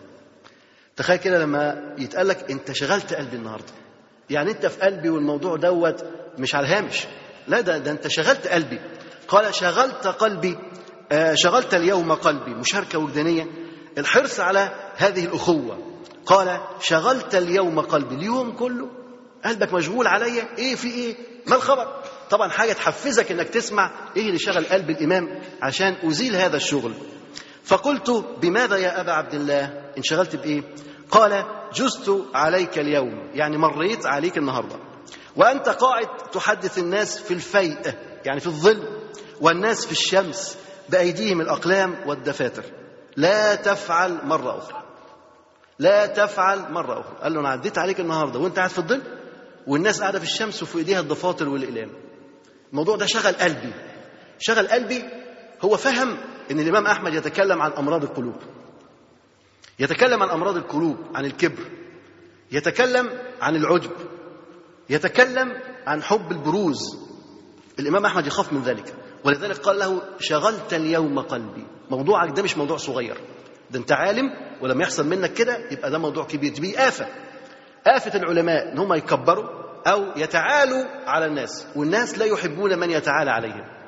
[SPEAKER 2] تخيل كده لما يتقال لك انت شغلت قلبي النهارده. يعني انت في قلبي والموضوع دوت مش على الهامش. لا ده, ده انت شغلت قلبي. قال شغلت قلبي آه شغلت اليوم قلبي. مشاركة وجدانية. الحرص على هذه الأخوة. قال شغلت اليوم قلبي. اليوم كله قلبك مشغول عليا. إيه في إيه؟ ما الخبر؟ طبعا حاجة تحفزك إنك تسمع إيه اللي شغل قلب الإمام عشان أزيل هذا الشغل. فقلت بماذا يا أبا عبد الله؟ انشغلت بإيه؟ قال جزت عليك اليوم يعني مريت عليك النهارده. وأنت قاعد تحدث الناس في الفيء يعني في الظل والناس في الشمس بأيديهم الأقلام والدفاتر. لا تفعل مرة أخرى. لا تفعل مرة أخرى. قال له أنا عديت عليك النهارده وأنت قاعد في الظل والناس قاعدة في الشمس وفي إيديها الضفاطر والإقلام. الموضوع ده شغل قلبي. شغل قلبي هو فهم إن الإمام أحمد يتكلم عن أمراض القلوب. يتكلم عن أمراض القلوب عن الكبر. يتكلم عن العجب. يتكلم عن حب البروز. الإمام أحمد يخاف من ذلك. ولذلك قال له شغلت اليوم قلبي. موضوعك ده مش موضوع صغير. ده أنت عالم ولما يحصل منك كده يبقى ده موضوع كبير. دي آفة. آفة العلماء إن هم يكبروا أو يتعالوا على الناس. والناس لا يحبون من يتعالى عليهم.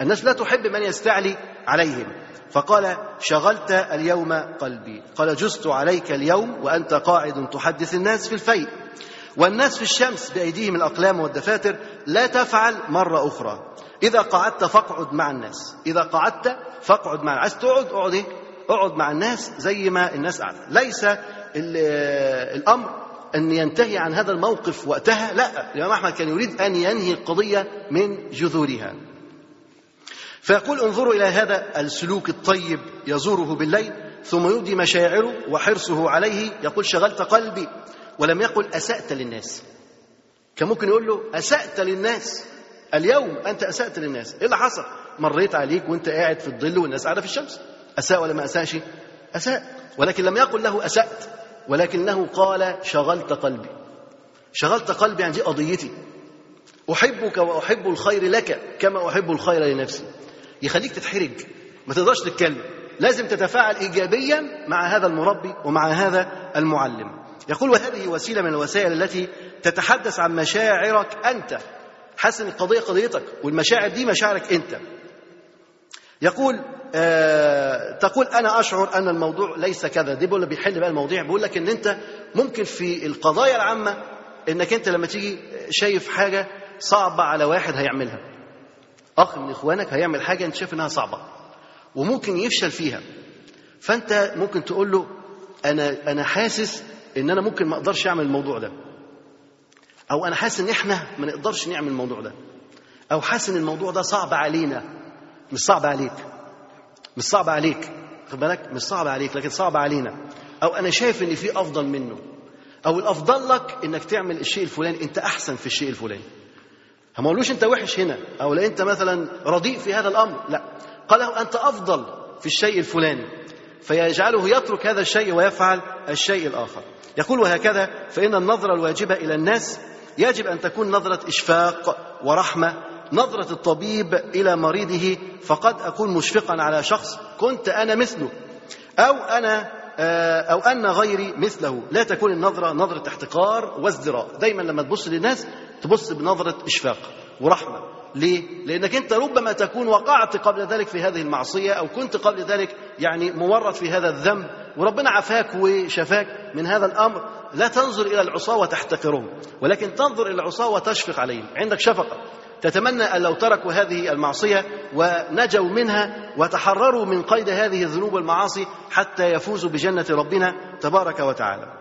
[SPEAKER 2] الناس لا تحب من يستعلي عليهم. فقال شغلت اليوم قلبي. قال جزت عليك اليوم وأنت قاعد تحدث الناس في الفيء والناس في الشمس بأيديهم الأقلام والدفاتر لا تفعل مرة أخرى. إذا قعدت فاقعد مع الناس. إذا قعدت فاقعد مع عايز تقعد؟ اقعد إيه؟ اقعد مع الناس زي ما الناس قاعدة. ليس الأمر أن ينتهي عن هذا الموقف وقتها؟ لا. الإمام أحمد كان يريد أن ينهي القضية من جذورها. فيقول انظروا إلى هذا السلوك الطيب يزوره بالليل ثم يبدي مشاعره وحرصه عليه يقول شغلت قلبي ولم يقل أسأت للناس. كان ممكن يقول له أسأت للناس. اليوم أنت أسأت للناس. إيه اللي حصل؟ مريت عليك وأنت قاعد في الظل والناس قاعدة في الشمس. أساء ولا ما اساش أساء. ولكن لم يقل له أسأت ولكنه قال شغلت قلبي. شغلت قلبي عن دي قضيتي. أحبك وأحب الخير لك كما أحب الخير لنفسي. يخليك تتحرج. ما تقدرش تتكلم. لازم تتفاعل ايجابيا مع هذا المربي ومع هذا المعلم. يقول وهذه وسيلة من الوسائل التي تتحدث عن مشاعرك أنت. حاسس ان القضية قضيتك والمشاعر دي مشاعرك أنت. يقول آه تقول أنا أشعر أن الموضوع ليس كذا. دي بيقول بيحل بقى المواضيع بيقول لك إن أنت ممكن في القضايا العامة إنك أنت لما تيجي شايف حاجة صعبة على واحد هيعملها. أخ من إخوانك هيعمل حاجة أنت شايف إنها صعبة وممكن يفشل فيها. فأنت ممكن تقول له أنا أنا حاسس إن أنا ممكن ما أقدرش أعمل الموضوع ده. أو أنا حاسس إن إحنا ما نقدرش نعمل الموضوع ده. أو حاسس إن الموضوع ده صعب علينا. مش صعب عليك. مش صعب عليك. خد بالك؟ مش صعب عليك لكن صعب علينا. أو أنا شايف إن في أفضل منه. أو الأفضل لك إنك تعمل الشيء الفلاني. أنت أحسن في الشيء الفلاني. ما قالوش انت وحش هنا أو لا انت مثلا رديء في هذا الأمر. لا. قال له أنت أفضل في الشيء الفلاني فيجعله يترك هذا الشيء ويفعل الشيء الآخر. يقول وهكذا فإن النظره الواجبه إلى الناس يجب أن تكون نظرة إشفاق ورحمة نظرة الطبيب إلى مريضه فقد أكون مشفقا على شخص كنت أنا مثله أو أنا أو أن غيري مثله. لا تكون النظرة نظرة احتقار وازدراء. دايما لما تبص للناس تبص بنظرة إشفاق ورحمة. ليه؟ لأنك أنت ربما تكون وقعت قبل ذلك في هذه المعصية أو كنت قبل ذلك يعني مورط في هذا الذنب. وربنا عافاك وشفاك من هذا الأمر. لا تنظر إلى العصاة وتحتقرهم ولكن تنظر إلى العصاة وتشفق عليهم. عندك شفقة. تتمنى أن لو تركوا هذه المعصية ونجوا منها وتحرروا من قيد هذه الذنوب والمعاصي حتى يفوزوا بجنة ربنا تبارك وتعالى.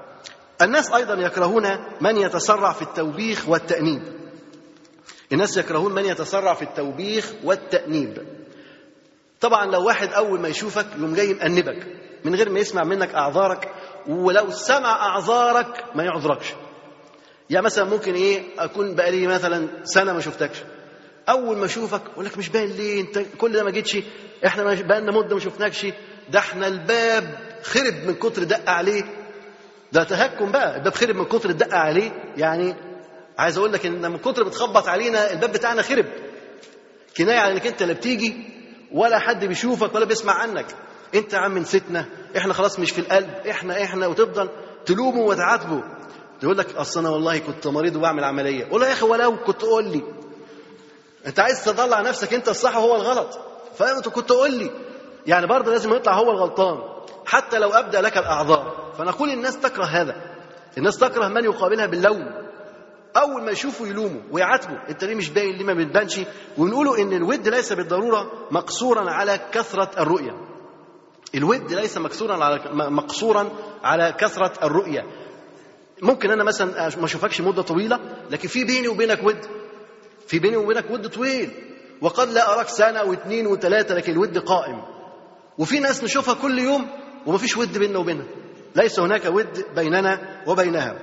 [SPEAKER 2] الناس أيضا يكرهون من يتسرع في التوبيخ والتأنيب. الناس يكرهون من يتسرع في التوبيخ والتأنيب. طبعا لو واحد أول ما يشوفك يوم جاي مأنبك من غير ما يسمع منك أعذارك ولو سمع أعذارك ما يعذركش. يعني مثلا ممكن إيه أكون بقالي مثلا سنة ما شفتكش. أول ما أشوفك أقول لك مش باين ليه أنت كل ده ما جيتش إحنا بقالنا مدة ما شفناكش. ده إحنا الباب خرب من كتر دق عليه. ده تهكم بقى الباب خرب من كتر الدق عليه. يعني عايز أقول لك إن من كتر بتخبط علينا الباب بتاعنا خرب. كناية على إنك أنت لا بتيجي ولا حد بيشوفك ولا بيسمع عنك. أنت يا عم نسيتنا إحنا خلاص مش في القلب إحنا إحنا وتفضل تلومه وتعاتبه. يقول لك أصل أنا والله كنت مريض وبعمل عملية. قول له يا أخي ولو كنت قول لي. أنت عايز تطلع نفسك أنت الصح وهو الغلط. فانت كنت قول لي. يعني برضه لازم يطلع هو الغلطان. حتى لو أبدى لك الأعذار. فنقول الناس تكره هذا. الناس تكره من يقابلها باللوم. أول ما يشوفوا يلوموا ويعاتبوا. أنت ليه مش باين؟ ليه ما بتبانش؟ ونقولوا إن الود ليس بالضرورة مقصورا على كثرة الرؤية. الود ليس مقصورا على مقصورا على كثرة الرؤية. ممكن أنا مثلا ما أشوفكش مدة طويلة لكن في بيني وبينك ود. في بيني وبينك ود طويل. وقد لا أراك سنة واثنين وثلاثة لكن الود قائم. وفي ناس نشوفها كل يوم ومفيش ود بيننا وبينها. ليس هناك ود بيننا وبينها.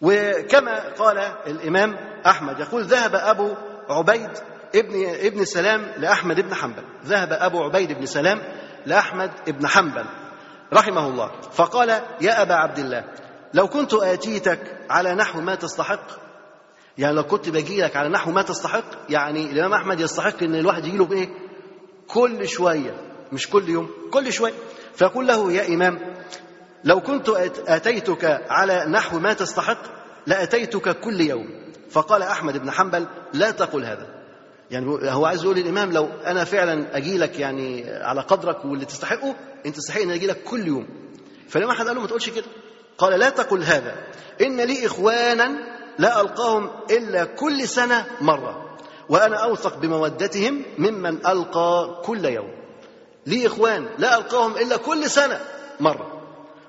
[SPEAKER 2] وكما قال الإمام أحمد يقول ذهب أبو عبيد ابن ابن سلام لأحمد بن حنبل. ذهب أبو عبيد بن سلام لأحمد بن حنبل رحمه الله. فقال يا أبا عبد الله لو كنت آتيتك على نحو ما تستحق يعني لو كنت باجي لك على نحو ما تستحق يعني الإمام أحمد يستحق إن الواحد يجي له بإيه؟ كل شوية مش كل يوم كل شوية. فيقول له يا إمام لو كنت آتيتك على نحو ما تستحق لأتيتك كل يوم. فقال أحمد بن حنبل لا تقل هذا. يعني هو عايز يقول للإمام لو أنا فعلا أجي لك يعني على قدرك واللي تستحقه أنت تستحق أن أجي لك كل يوم. فالإمام أحمد قال له ما تقولش كده. قال لا تقل هذا. إن لي إخوانا لا ألقاهم إلا كل سنة مرة. وأنا أوثق بمودتهم ممن ألقى كل يوم. لي إخوان لا ألقاهم إلا كل سنة مرة.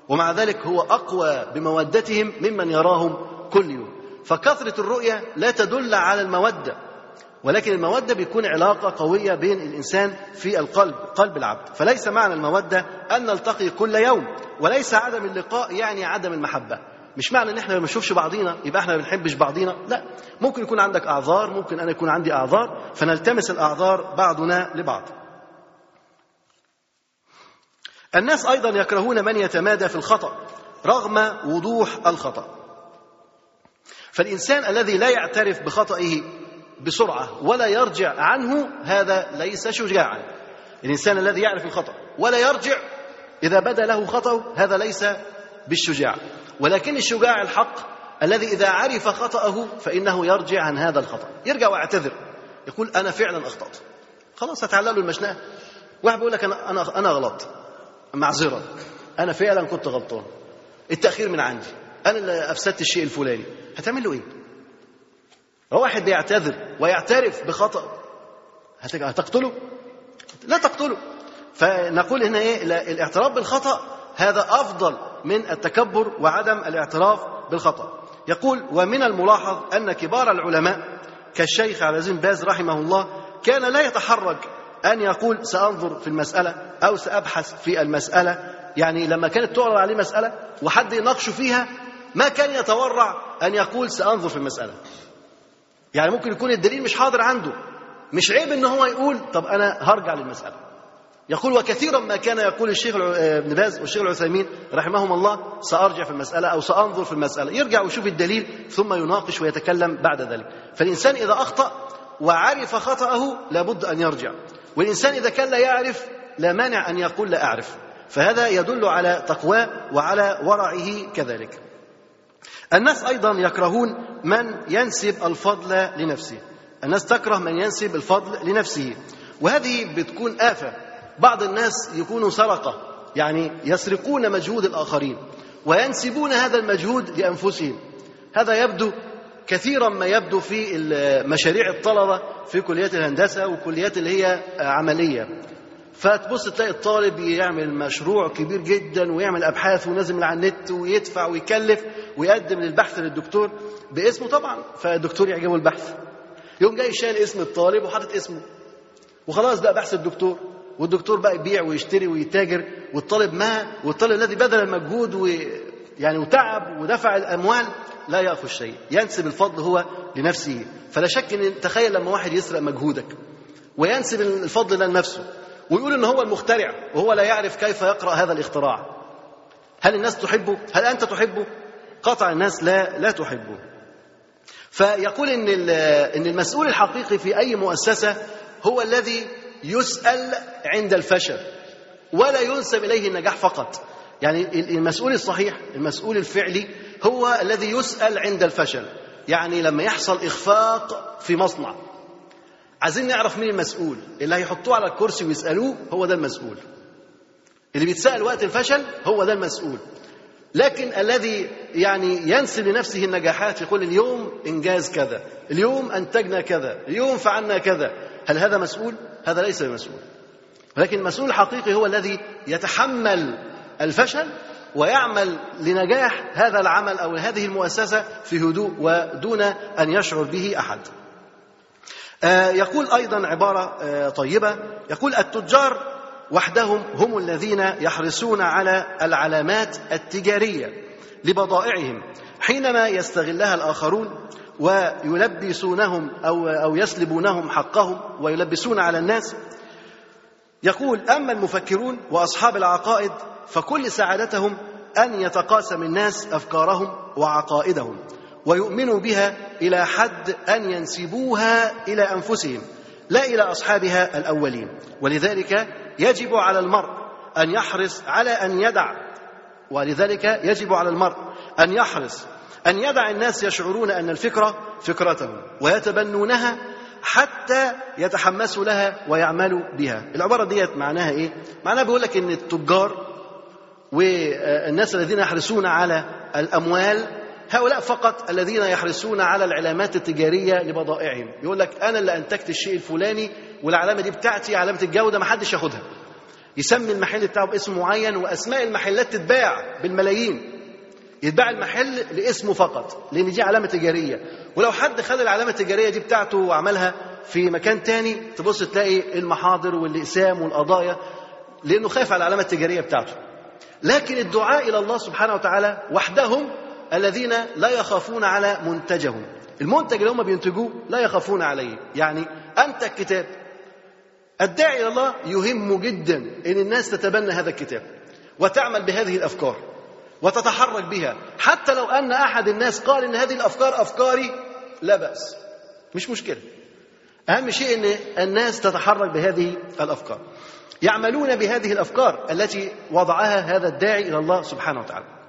[SPEAKER 2] ومع ذلك هو أقوى بمودتهم ممن يراهم كل يوم. فكثرة الرؤية لا تدل على المودة. ولكن المودة بيكون علاقة قوية بين الإنسان في القلب قلب العبد. فليس معنى المودة أن نلتقي كل يوم وليس عدم اللقاء يعني عدم المحبة. مش معنى إن إحنا ما بنشوفش بعضينا يبقى إحنا ما بنحبش بعضينا؟ لا. ممكن يكون عندك أعذار ممكن أنا يكون عندي أعذار فنلتمس الأعذار بعضنا لبعض. الناس أيضا يكرهون من يتمادى في الخطأ رغم وضوح الخطأ. فالإنسان الذي لا يعترف بخطئه بسرعة ولا يرجع عنه هذا ليس شجاعا. الإنسان الذي يعرف الخطأ ولا يرجع إذا بدا له خطأه هذا ليس بالشجاع. ولكن الشجاع الحق الذي إذا عرف خطأه فإنه يرجع عن هذا الخطأ. يرجع ويعتذر يقول أنا فعلا أخطأت. خلاص هتعلق له المشنقة واحد بيقول لك أنا أنا أنا غلط معذرة. أنا فعلا كنت غلطان. التأخير من عندي. أنا اللي أفسدت الشيء الفلاني. هتعمل له إيه؟ واحد بيعتذر ويعترف بخطأ. هتقتله؟ لا تقتله. فنقول هنا إيه؟ الاعتراف بالخطأ هذا أفضل من التكبر وعدم الاعتراف بالخطأ. يقول ومن الملاحظ أن كبار العلماء كالشيخ عبد العزيز باز رحمه الله كان لا يتحرج أن يقول سأنظر في المسألة أو سأبحث في المسألة. يعني لما كانت تعرض عليه مسألة وحد يناقشه فيها ما كان يتورع أن يقول سأنظر في المسألة. يعني ممكن يكون الدليل مش حاضر عنده. مش عيب إن هو يقول طب أنا هرجع للمسألة. يقول وكثيرا ما كان يقول الشيخ ابن باز والشيخ العثيمين رحمهم الله سأرجع في المسألة أو سأنظر في المسألة. يرجع ويشوف الدليل ثم يناقش ويتكلم بعد ذلك. فالإنسان إذا أخطأ وعرف خطأه لابد أن يرجع. والإنسان إذا كان لا يعرف لا مانع أن يقول لا أعرف. فهذا يدل على تقواه وعلى ورعه كذلك. الناس أيضا يكرهون من ينسب الفضل لنفسه. الناس تكره من ينسب الفضل لنفسه. وهذه بتكون آفة. بعض الناس يكونوا سرقة يعني يسرقون مجهود الآخرين وينسبون هذا المجهود لأنفسهم. هذا يبدو كثيرا ما يبدو في مشاريع الطلبة في كليات الهندسة وكليات اللي هي عملية. فتبص تلاقي الطالب يعمل مشروع كبير جدا ويعمل أبحاث ونازل على النت ويدفع ويكلف ويقدم للبحث للدكتور باسمه طبعا. فالدكتور يعجبه البحث. يوم جاي شايل اسم الطالب وحاطط اسمه. وخلاص بقى بحث الدكتور. والدكتور بقى يبيع ويشتري ويتاجر. والطالب ما والطالب الذي بذل المجهود و يعني وتعب ودفع الأموال لا يأخذ شيء. ينسب الفضل هو لنفسه. فلا شك إن تخيل لما واحد يسرق مجهودك. وينسب الفضل لنفسه ويقول ان هو المخترع وهو لا يعرف كيف يقرأ هذا الاختراع. هل الناس تحبه؟ هل أنت تحبه؟ قطع الناس لا لا تحبه. فيقول إن إن المسؤول الحقيقي في أي مؤسسة هو الذي يسأل عند الفشل ولا ينسب إليه النجاح فقط. يعني المسؤول الصحيح المسؤول الفعلي هو الذي يسأل عند الفشل. يعني لما يحصل إخفاق في مصنع عايزين نعرف مين المسؤول. اللي هيحطوه على الكرسي ويسألوه هو ده المسؤول. اللي بيتسأل وقت الفشل هو ده المسؤول. لكن الذي يعني ينسب لنفسه النجاحات يقول اليوم إنجاز كذا اليوم أنتجنا كذا اليوم فعلنا كذا. هل هذا مسؤول؟ هذا ليس بمسؤول ولكن المسؤول الحقيقي هو الذي يتحمل الفشل ويعمل لنجاح هذا العمل أو هذه المؤسسة في هدوء ودون أن يشعر به أحد. يقول أيضا عبارة طيبة. يقول التجار وحدهم هم الذين يحرصون على العلامات التجارية لبضائعهم. حينما يستغلها الآخرون ويلبسونهم أو أو يسلبونهم حقهم ويلبسون على الناس يقول أما المفكرون وأصحاب العقائد فكل سعادتهم أن يتقاسم الناس أفكارهم وعقائدهم. ويؤمنوا بها إلى حد أن ينسبوها إلى أنفسهم لا إلى أصحابها الأولين. ولذلك يجب على المرء أن يحرص على أن يدع ولذلك يجب على المرء أن يحرص أن يدع الناس يشعرون أن الفكرة فكرتهم ويتبنونها حتى يتحمسوا لها ويعملوا بها. العبارة ديت معناها إيه؟ معناها بيقول لك إن التجار والناس الذين يحرصون على الأموال هؤلاء فقط الذين يحرصون على العلامات التجارية لبضائعهم. يقول لك أنا اللي أنتجت الشيء الفلاني والعلامة دي بتاعتي علامة الجودة ما حدش ياخدها. يسمي المحل بتاعه باسم معين وأسماء المحلات تتباع بالملايين. يتباع المحل لاسمه فقط لأن دي علامة تجارية. ولو حد خد العلامة التجارية دي بتاعته وعملها في مكان تاني تبص تلاقي المحاضر والإقسام والقضايا لأنه خايف على العلامة التجارية بتاعته. لكن الدعاء إلى الله سبحانه وتعالى وحدهم الذين لا يخافون على منتجهم. المنتج اللي هم بينتجوه لا يخافون عليه. يعني أنت الكتاب. الداعي إلى الله يهم جدا إن الناس تتبنى هذا الكتاب وتعمل بهذه الأفكار وتتحرك بها. حتى لو أن أحد الناس قال إن هذه الأفكار أفكاري لا بأس. مش مشكلة. أهم شيء إن الناس تتحرك بهذه الأفكار. يعملون بهذه الأفكار التي وضعها هذا الداعي إلى الله سبحانه وتعالى.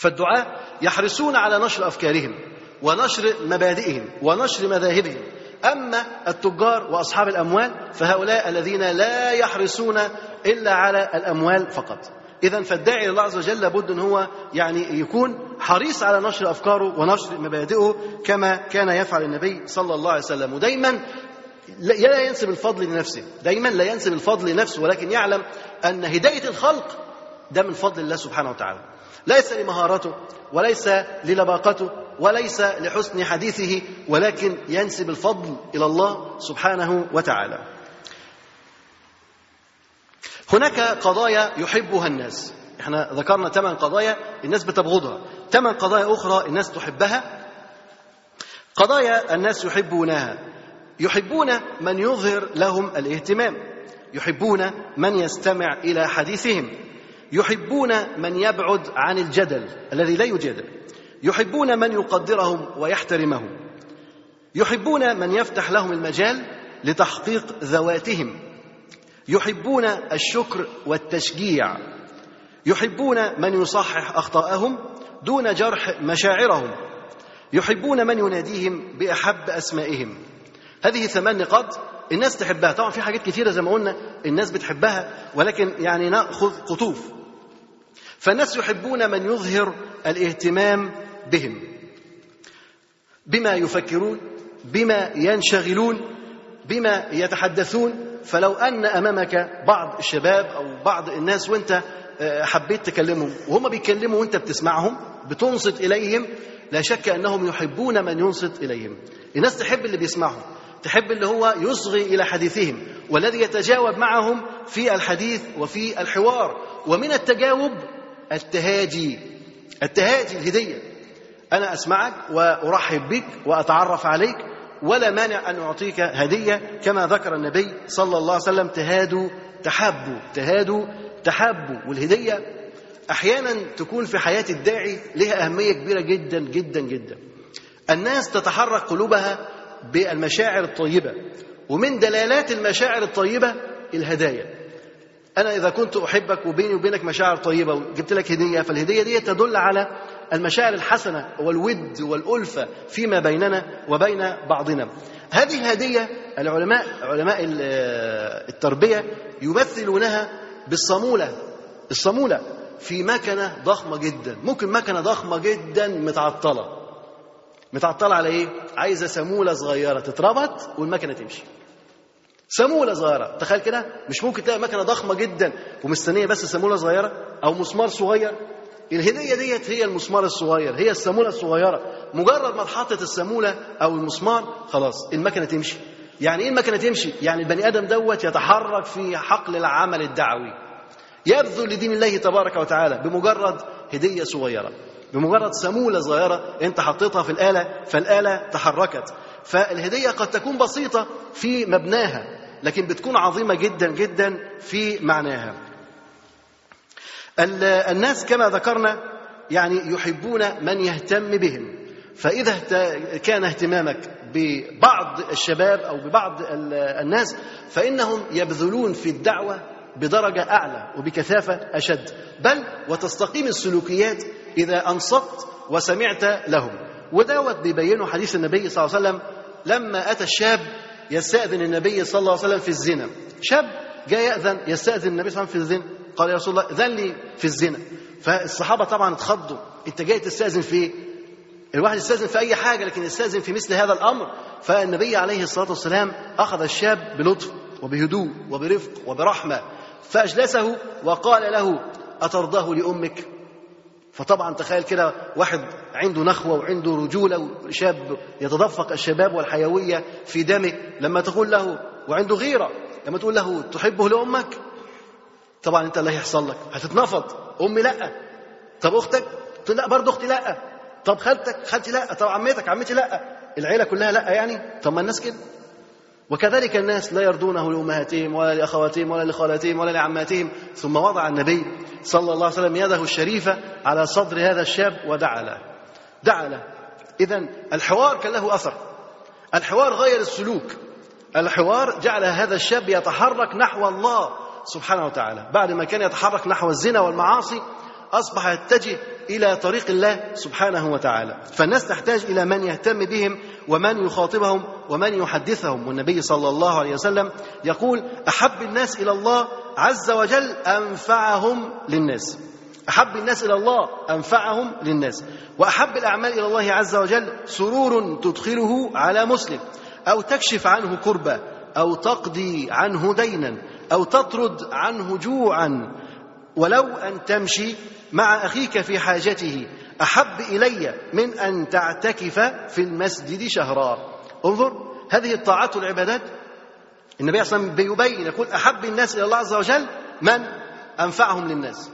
[SPEAKER 2] فالدعاة يحرصون على نشر أفكارهم ونشر مبادئهم ونشر مذاهبهم. أما التجار وأصحاب الأموال فهؤلاء الذين لا يحرصون إلا على الأموال فقط. اذا فالداعي الله عز وجل لابد أن هو يعني يكون حريص على نشر أفكاره ونشر مبادئه كما كان يفعل النبي صلى الله عليه وسلم. ودايما لا ينسب الفضل لنفسه دايما لا ينسب الفضل لنفسه ولكن يعلم أن هداية الخلق ده من فضل الله سبحانه وتعالى. ليس لمهارته وليس للباقته وليس لحسن حديثه ولكن ينسب الفضل إلى الله سبحانه وتعالى. هناك قضايا يحبها الناس. إحنا ذكرنا ثمان قضايا الناس بتبغضها. ثمان قضايا أخرى الناس تحبها. قضايا الناس يحبونها. يحبون من يظهر لهم الاهتمام. يحبون من يستمع إلى حديثهم. يحبون من يبعد عن الجدل الذي لا يجادل. يحبون من يقدرهم ويحترمهم. يحبون من يفتح لهم المجال لتحقيق ذواتهم. يحبون الشكر والتشجيع. يحبون من يصحح أخطاءهم دون جرح مشاعرهم. يحبون من يناديهم بأحب أسمائهم. هذه ثمان نقاط الناس تحبها. طبعا في حاجات كثيرة زي ما قلنا الناس بتحبها ولكن يعني نأخذ قطوف. فالناس يحبون من يظهر الاهتمام بهم. بما يفكرون بما ينشغلون بما يتحدثون. فلو أن أمامك بعض الشباب أو بعض الناس وأنت حبيت تكلمهم وهم بيتكلموا وأنت بتسمعهم بتنصت إليهم لا شك أنهم يحبون من ينصت إليهم. الناس تحب اللي بيسمعهم تحب اللي هو يصغي إلى حديثهم والذي يتجاوب معهم في الحديث وفي الحوار. ومن التجاوب التهاجي. التهاجي الهدية. أنا أسمعك وأرحب بك وأتعرف عليك ولا مانع أن أعطيك هدية كما ذكر النبي صلى الله عليه وسلم تهادوا تحابوا تهادوا تحابوا والهدية أحيانا تكون في حياة الداعي لها أهمية كبيرة جدا جدا جدا. الناس تتحرك قلوبها بالمشاعر الطيبة ومن دلالات المشاعر الطيبة الهدايا. أنا إذا كنت أحبك وبيني وبينك مشاعر طيبة وجبت لك هدية فالهدية دي تدل على المشاعر الحسنة والود والألفة فيما بيننا وبين بعضنا. هذه الهدية العلماء علماء التربية يمثلونها بالصمولة الصمولة في مكنة ضخمة جدا. ممكن مكنة ضخمة جدا متعطلة. متعطلة على إيه؟ عايزة سموله صغيرة تتربط والمكنة تمشي. سموله صغيره تخيل كده مش ممكن تلاقي مكنة ضخمة جدا ومستنية بس سموله صغيره أو مسمار صغير. الهدية ديت هي المسمار الصغير هي السموله الصغيره مجرد ما اتحطت السمولة أو المسمار خلاص المكنة تمشي. يعني إيه المكنة تمشي؟ يعني البني آدم دوت يتحرك في حقل العمل الدعوي. يبذل لدين الله تبارك وتعالى بمجرد هدية صغيرة. بمجرد سمولة صغيرة أنت حطيتها في الآلة فالآلة تحركت. فالهدية قد تكون بسيطة في مبناها. لكن بتكون عظيمة جدا جدا في معناها. الناس كما ذكرنا يعني يحبون من يهتم بهم. فإذا كان اهتمامك ببعض الشباب أو ببعض الناس فإنهم يبذلون في الدعوة بدرجة أعلى وبكثافة أشد. بل وتستقيم السلوكيات إذا أنصت وسمعت لهم. ودوت بيبينه حديث النبي صلى الله عليه وسلم لما أتى الشاب يستأذن النبي صلى الله عليه وسلم في الزنا. شاب جاء يأذن يستأذن النبي صلى الله عليه وسلم في الزنا. قال يا رسول الله إذن لي في الزنا. فالصحابة طبعا اتخضوا. أنت جاي تستأذن في إيه؟ الواحد يستأذن في أي حاجة لكن يستأذن في مثل هذا الأمر. فالنبي عليه الصلاة والسلام أخذ الشاب بلطف وبهدوء وبرفق وبرحمة. فأجلسه وقال له أترضاه لأمك؟ فطبعا تخيل كده واحد عنده نخوة وعنده رجولة وشاب يتدفق الشباب والحيوية في دمه لما تقول له وعنده غيرة لما تقول له تحبه لأمك طبعا أنت اللي هيحصل لك هتتنفض. أمي لأ. طب أختك؟ تقول لا برضه أختي لأ. طب خالتك؟ خالتي لأ. طب عمتك؟ عمتي لأ. العيلة كلها لأ يعني؟ طب ما الناس كده. وكذلك الناس لا يرضونه لأمهاتهم ولا لأخواتهم ولا لخالاتهم ولا لعماتهم. ثم وضع النبي صلى الله عليه وسلم يده الشريفة على صدر هذا الشاب ودعا له. دعا له. اذا الحوار كان له أثر. الحوار غير السلوك. الحوار جعل هذا الشاب يتحرك نحو الله سبحانه وتعالى. بعد ما كان يتحرك نحو الزنا والمعاصي أصبح يتجه إلى طريق الله سبحانه وتعالى. فالناس تحتاج إلى من يهتم بهم ومن يخاطبهم ومن يحدثهم. والنبي صلى الله عليه وسلم يقول أحب الناس إلى الله عز وجل أنفعهم للناس. أحب الناس إلى الله أنفعهم للناس. وأحب الأعمال إلى الله عز وجل سرور تدخله على مسلم. أو تكشف عنه كربة أو تقضي عنه دينا أو تطرد عنه جوعا ولو أن تمشي مع أخيك في حاجته أحب إلي من أن تعتكف في المسجد شهرا. انظر هذه الطاعات والعبادات. النبي صلى الله عليه وسلم بيبين يقول أحب الناس إلى الله عز وجل من أنفعهم للناس.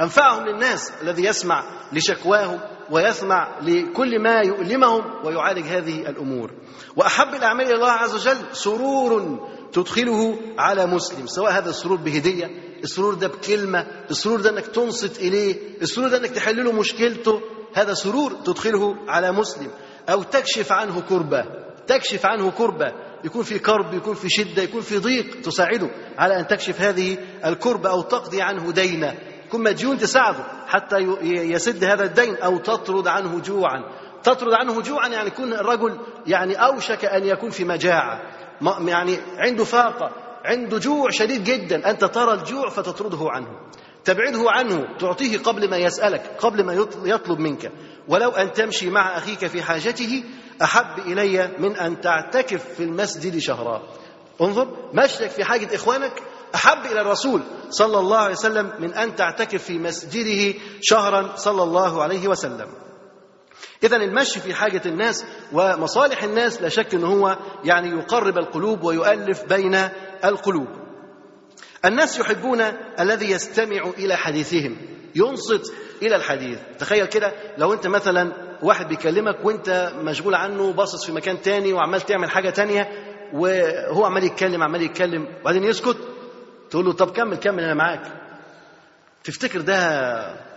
[SPEAKER 2] أنفعهم للناس الذي يسمع لشكواهم ويسمع لكل ما يؤلمهم ويعالج هذه الأمور. وأحب الأعمال إلى الله عز وجل سرور تدخله على مسلم سواء هذا السرور بهدية السرور ده بكلمة السرور ده أنك تنصت إليه السرور ده أنك تحل له مشكلته هذا سرور تدخله على مسلم. أو تكشف عنه كربة تكشف عنه كربة. يكون في كرب يكون في شدة يكون في ضيق تساعده على أن تكشف هذه الكربة أو تقضي عنه دينه. يكون مديون تساعده حتى يسد هذا الدين أو تطرد عنه جوعا. تطرد عنه جوعا يعني يكون الرجل يعني أوشك أن يكون في مجاعة. يعني عنده فاقة. عنده جوع شديد جدا. أنت ترى الجوع فتطرده عنه. تبعده عنه تعطيه قبل ما يسألك قبل ما يطلب منك. ولو أن تمشي مع أخيك في حاجته أحب إلي من أن تعتكف في المسجد شهرا. انظر مشيك في حاجة إخوانك أحب إلى الرسول صلى الله عليه وسلم من أن تعتكف في مسجده شهرا صلى الله عليه وسلم. إذا المشي في حاجة الناس ومصالح الناس لا شك أنه هو يعني يقرب القلوب ويؤلف بين القلوب. الناس يحبون الذي يستمع إلى حديثهم ينصت إلى الحديث. تخيل كده لو أنت مثلا واحد بيكلمك وأنت مشغول عنه باصص في مكان تاني وعمال تعمل حاجة تانية وهو عمال يتكلم عمال يتكلم وبعدين يسكت تقول له طب كمل كمل أنا معاك. تفتكر ده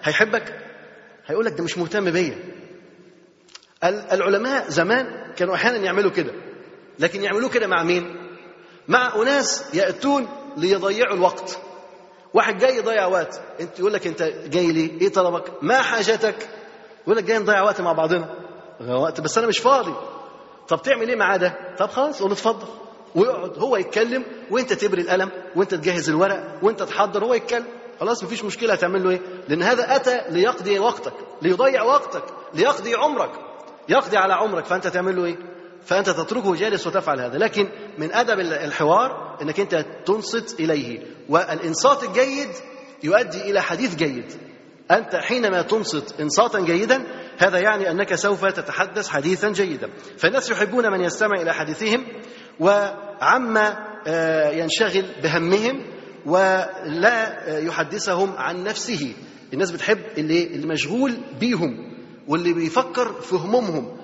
[SPEAKER 2] هيحبك؟ هيقول لك ده مش مهتم بيا. العلماء زمان كانوا أحيانا يعملوا كده. لكن يعملوه كده مع مين؟ مع أناس يأتون ليضيعوا الوقت. واحد جاي يضيع وقت. أنت يقول لك أنت جاي ليه إيه طلبك؟ ما حاجتك؟ يقول لك جاي نضيع وقت مع بعضنا. وقت. بس أنا مش فاضي. طب تعمل إيه معاه ده؟ طب خلاص قول اتفضل. ويقعد. هو يتكلم وأنت تبري القلم وأنت تجهز الورق وأنت تحضر هو يتكلم. خلاص مفيش مشكلة. هتعمل له إيه؟ لأن هذا أتى ليقضي وقتك ليضيع وقتك ليقضي عمرك. يقضي على عمرك فأنت تعمل له إيه؟ فأنت تتركه جالس وتفعل هذا. لكن من أدب الحوار إنك أنت تنصت إليه. والإنصات الجيد يؤدي إلى حديث جيد. أنت حينما تنصت إنصاتا جيدا هذا يعني أنك سوف تتحدث حديثا جيدا. فالناس يحبون من يستمع إلى حديثهم وعما ينشغل بهمهم ولا يحدثهم عن نفسه. الناس بتحب اللي, اللي مشغول بيهم. واللي بيفكر في همومهم.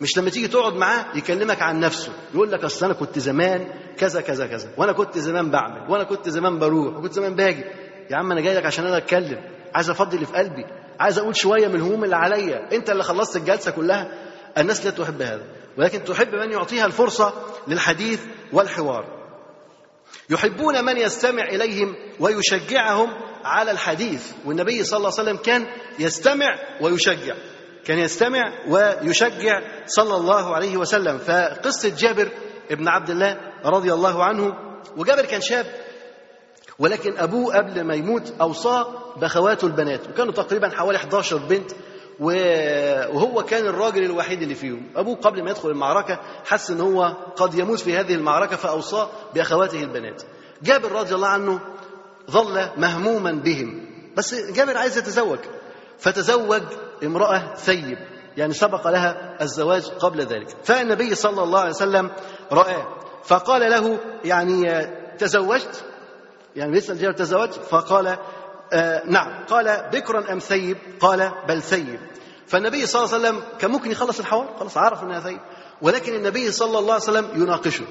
[SPEAKER 2] مش لما تيجي تقعد معاه يكلمك عن نفسه. يقول لك أصل أنا كنت زمان كذا كذا كذا. وأنا كنت زمان بعمل. وأنا كنت زمان بروح. وكنت زمان باجي. يا عم أنا جاي لك عشان أنا أتكلم. عايز أفضي اللي في قلبي. عايز أقول شوية من الهموم اللي عليا. أنت اللي خلصت الجلسة كلها. الناس لا تحب هذا. ولكن تحب من يعطيها الفرصة للحديث والحوار. يحبون من يستمع إليهم ويشجعهم على الحديث. والنبي صلى الله عليه وسلم كان يستمع ويشجع. كان يستمع ويشجع صلى الله عليه وسلم. فقصة جابر ابن عبد الله رضي الله عنه وجابر كان شاب ولكن أبوه قبل ما يموت أوصاه بأخواته البنات وكانوا تقريبا حوالي 11 بنت وهو كان الراجل الوحيد اللي فيهم. أبوه قبل ما يدخل المعركة حس أن هو قد يموت في هذه المعركة فأوصاه بأخواته البنات. جابر رضي الله عنه ظل مهموما بهم. بس جابر عايز يتزوج فتزوج امرأة ثيب يعني سبق لها الزواج قبل ذلك. فالنبي صلى الله عليه وسلم رآه فقال له يعني تزوجت؟ يعني بيسأل جابر تزوجت؟ فقال آه نعم. قال بكرا أم ثيب؟ قال بل ثيب. فالنبي صلى الله عليه وسلم كان ممكن يخلص الحوار؟ خلاص عرف إنها ثيب. ولكن النبي صلى الله عليه وسلم يناقشه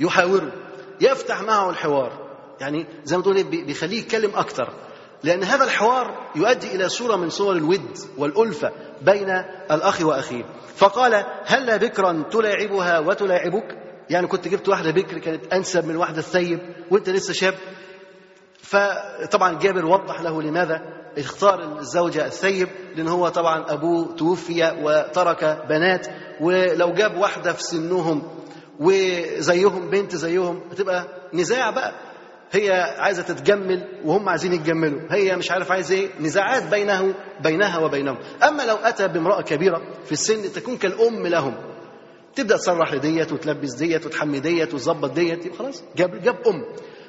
[SPEAKER 2] يحاوره يفتح معه الحوار. يعني زي ما تقول بيخليه يتكلم أكتر. لأن هذا الحوار يؤدي إلى صورة من صور الود والألفة بين الأخ وأخيه. فقال هل بكرا تلاعبها وتلاعبك يعني كنت جبت واحدة بكر كانت أنسب من واحدة الثيب وأنت لسه شاب. فطبعا جابر وضح له لماذا اختار الزوجة الثيب لأن هو طبعا أبوه توفي وترك بنات. ولو جاب واحدة في سنهم وزيهم بنت زيهم هتبقى نزاع بقى. هي عايزة تتجمل وهم عايزين يتجملوا. هي مش عارف عايز إيه؟ نزاعات بينه بينها وبينهم. أما لو أتى بامرأة كبيرة في السن تكون كالأم لهم. تبدأ تصرح لديت وتلبس ديت وتحمي ديت وتظبط ديت خلاص جاب جاب أم.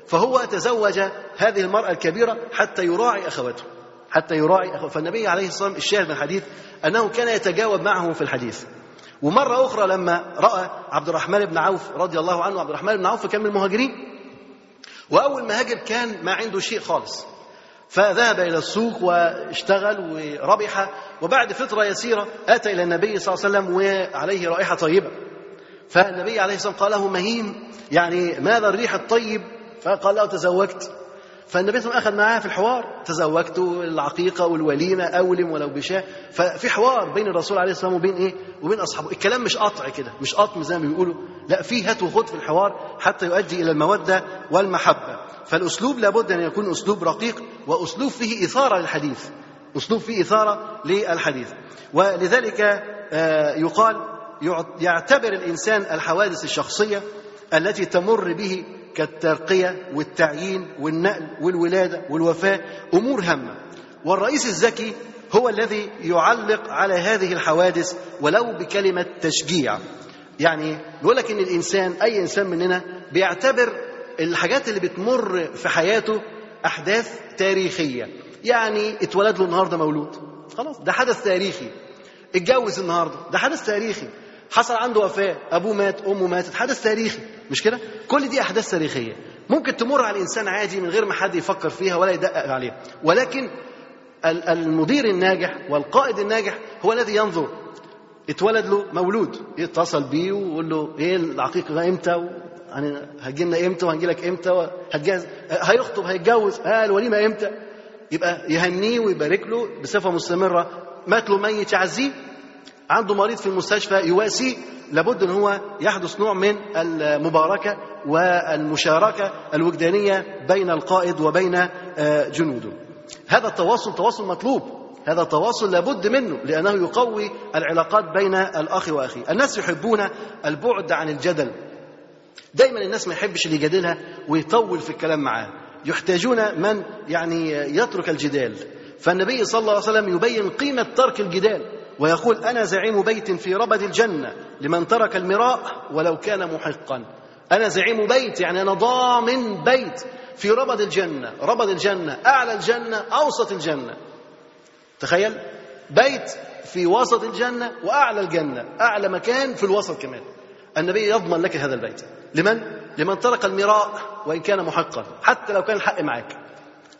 [SPEAKER 2] فهو تزوج هذه المرأة الكبيرة حتى يراعي أخواته حتى يراعي أخواته فالنبي عليه الصلاة والسلام الشاهد من الحديث أنه كان يتجاوب معه في الحديث. ومرة أخرى لما رأى عبد الرحمن بن عوف رضي الله عنه عبد الرحمن بن عوف كان من المهاجرين. وأول ما هاجر كان ما عنده شيء خالص. فذهب إلى السوق واشتغل وربح. وبعد فترة يسيرة أتى إلى النبي صلى الله عليه وسلم وعليه رائحة طيبة. فالنبي عليه الصلاة والسلام قال له مهيم يعني ماذا الريح الطيب؟ فقال له تزوجت فالنبي صلى الله عليه وسلم أخذ معاه في الحوار. تزوجت العقيقة والوليمة أولم ولو بشاء. ففي حوار بين الرسول عليه الصلاة والسلام وبين إيه؟ وبين أصحابه. الكلام مش قطع كده مش قطم زي ما بيقولوا. لا في هات وخد في الحوار حتى يؤدي إلى المودة والمحبة. فالأسلوب لابد أن يكون أسلوب رقيق وأسلوب فيه إثارة للحديث. أسلوب فيه إثارة للحديث. ولذلك يقال يعتبر الإنسان الحوادث الشخصية التي تمر به كالترقية والتعيين والنقل والولادة والوفاة أمور هامة. والرئيس الذكي هو الذي يعلق على هذه الحوادث ولو بكلمة تشجيع. يعني بيقول لك إن الإنسان أي إنسان مننا بيعتبر الحاجات اللي بتمر في حياته أحداث تاريخية. يعني اتولد له النهارده مولود. خلاص ده حدث تاريخي. اتجوز النهارده ده حدث تاريخي. حصل عنده وفاة أبوه مات أمه ماتت حدث تاريخي. مش كده؟ كل دي أحداث تاريخية. ممكن تمر على الإنسان عادي من غير ما حد يفكر فيها ولا يدقق عليها. ولكن المدير الناجح والقائد الناجح هو الذي ينظر. اتولد له مولود. يتصل بيه ويقول له إيه العقيقة إمتى؟ يعني هتجي لنا إمتى وهنجي لك إمتى؟ هتجهز هيخطب هيتجوز. ها الوليمة إمتى؟ يبقى يهنيه ويبارك له بصفة مستمرة. مات له ميت يعزيه عنده مريض في المستشفى يواسيه لابد إن هو يحدث نوع من المباركة والمشاركة الوجدانية بين القائد وبين جنوده. هذا التواصل تواصل مطلوب، هذا التواصل لابد منه لأنه يقوي العلاقات بين الأخ واخيه. الناس يحبون البعد عن الجدل. دايما الناس ما يحبش اللي يجادلها ويطول في الكلام معاه. يحتاجون من يعني يترك الجدال. فالنبي صلى الله عليه وسلم يبين قيمة ترك الجدال. ويقول أنا زعيم بيت في ربد الجنة لمن ترك المراء ولو كان محقا. أنا زعيم بيت يعني أنا ضامن بيت في ربد الجنة. ربد الجنة أعلى الجنة أوسط الجنة. تخيل؟ بيت في وسط الجنة وأعلى الجنة. أعلى مكان في الوسط كمان. النبي يضمن لك هذا البيت. لمن؟ لمن ترك المراء وإن كان محقا. حتى لو كان الحق معك.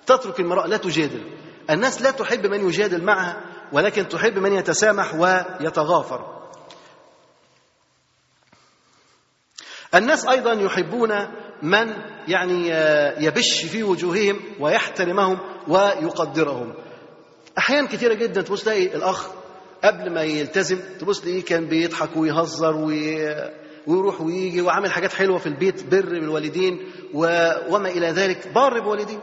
[SPEAKER 2] تترك المراء لا تجادل. الناس لا تحب من يجادل معها ولكن تحب من يتسامح ويتغافر. الناس أيضا يحبون من يعني يبش في وجوههم ويحترمهم ويقدرهم. احيان كثيرة جدا تبص تلاقي الأخ قبل ما يلتزم تبص تلاقيه كان بيضحك ويهزر وي... ويروح ويجي وعامل حاجات حلوة في البيت بر بالوالدين و... وما إلى ذلك بار بوالدين.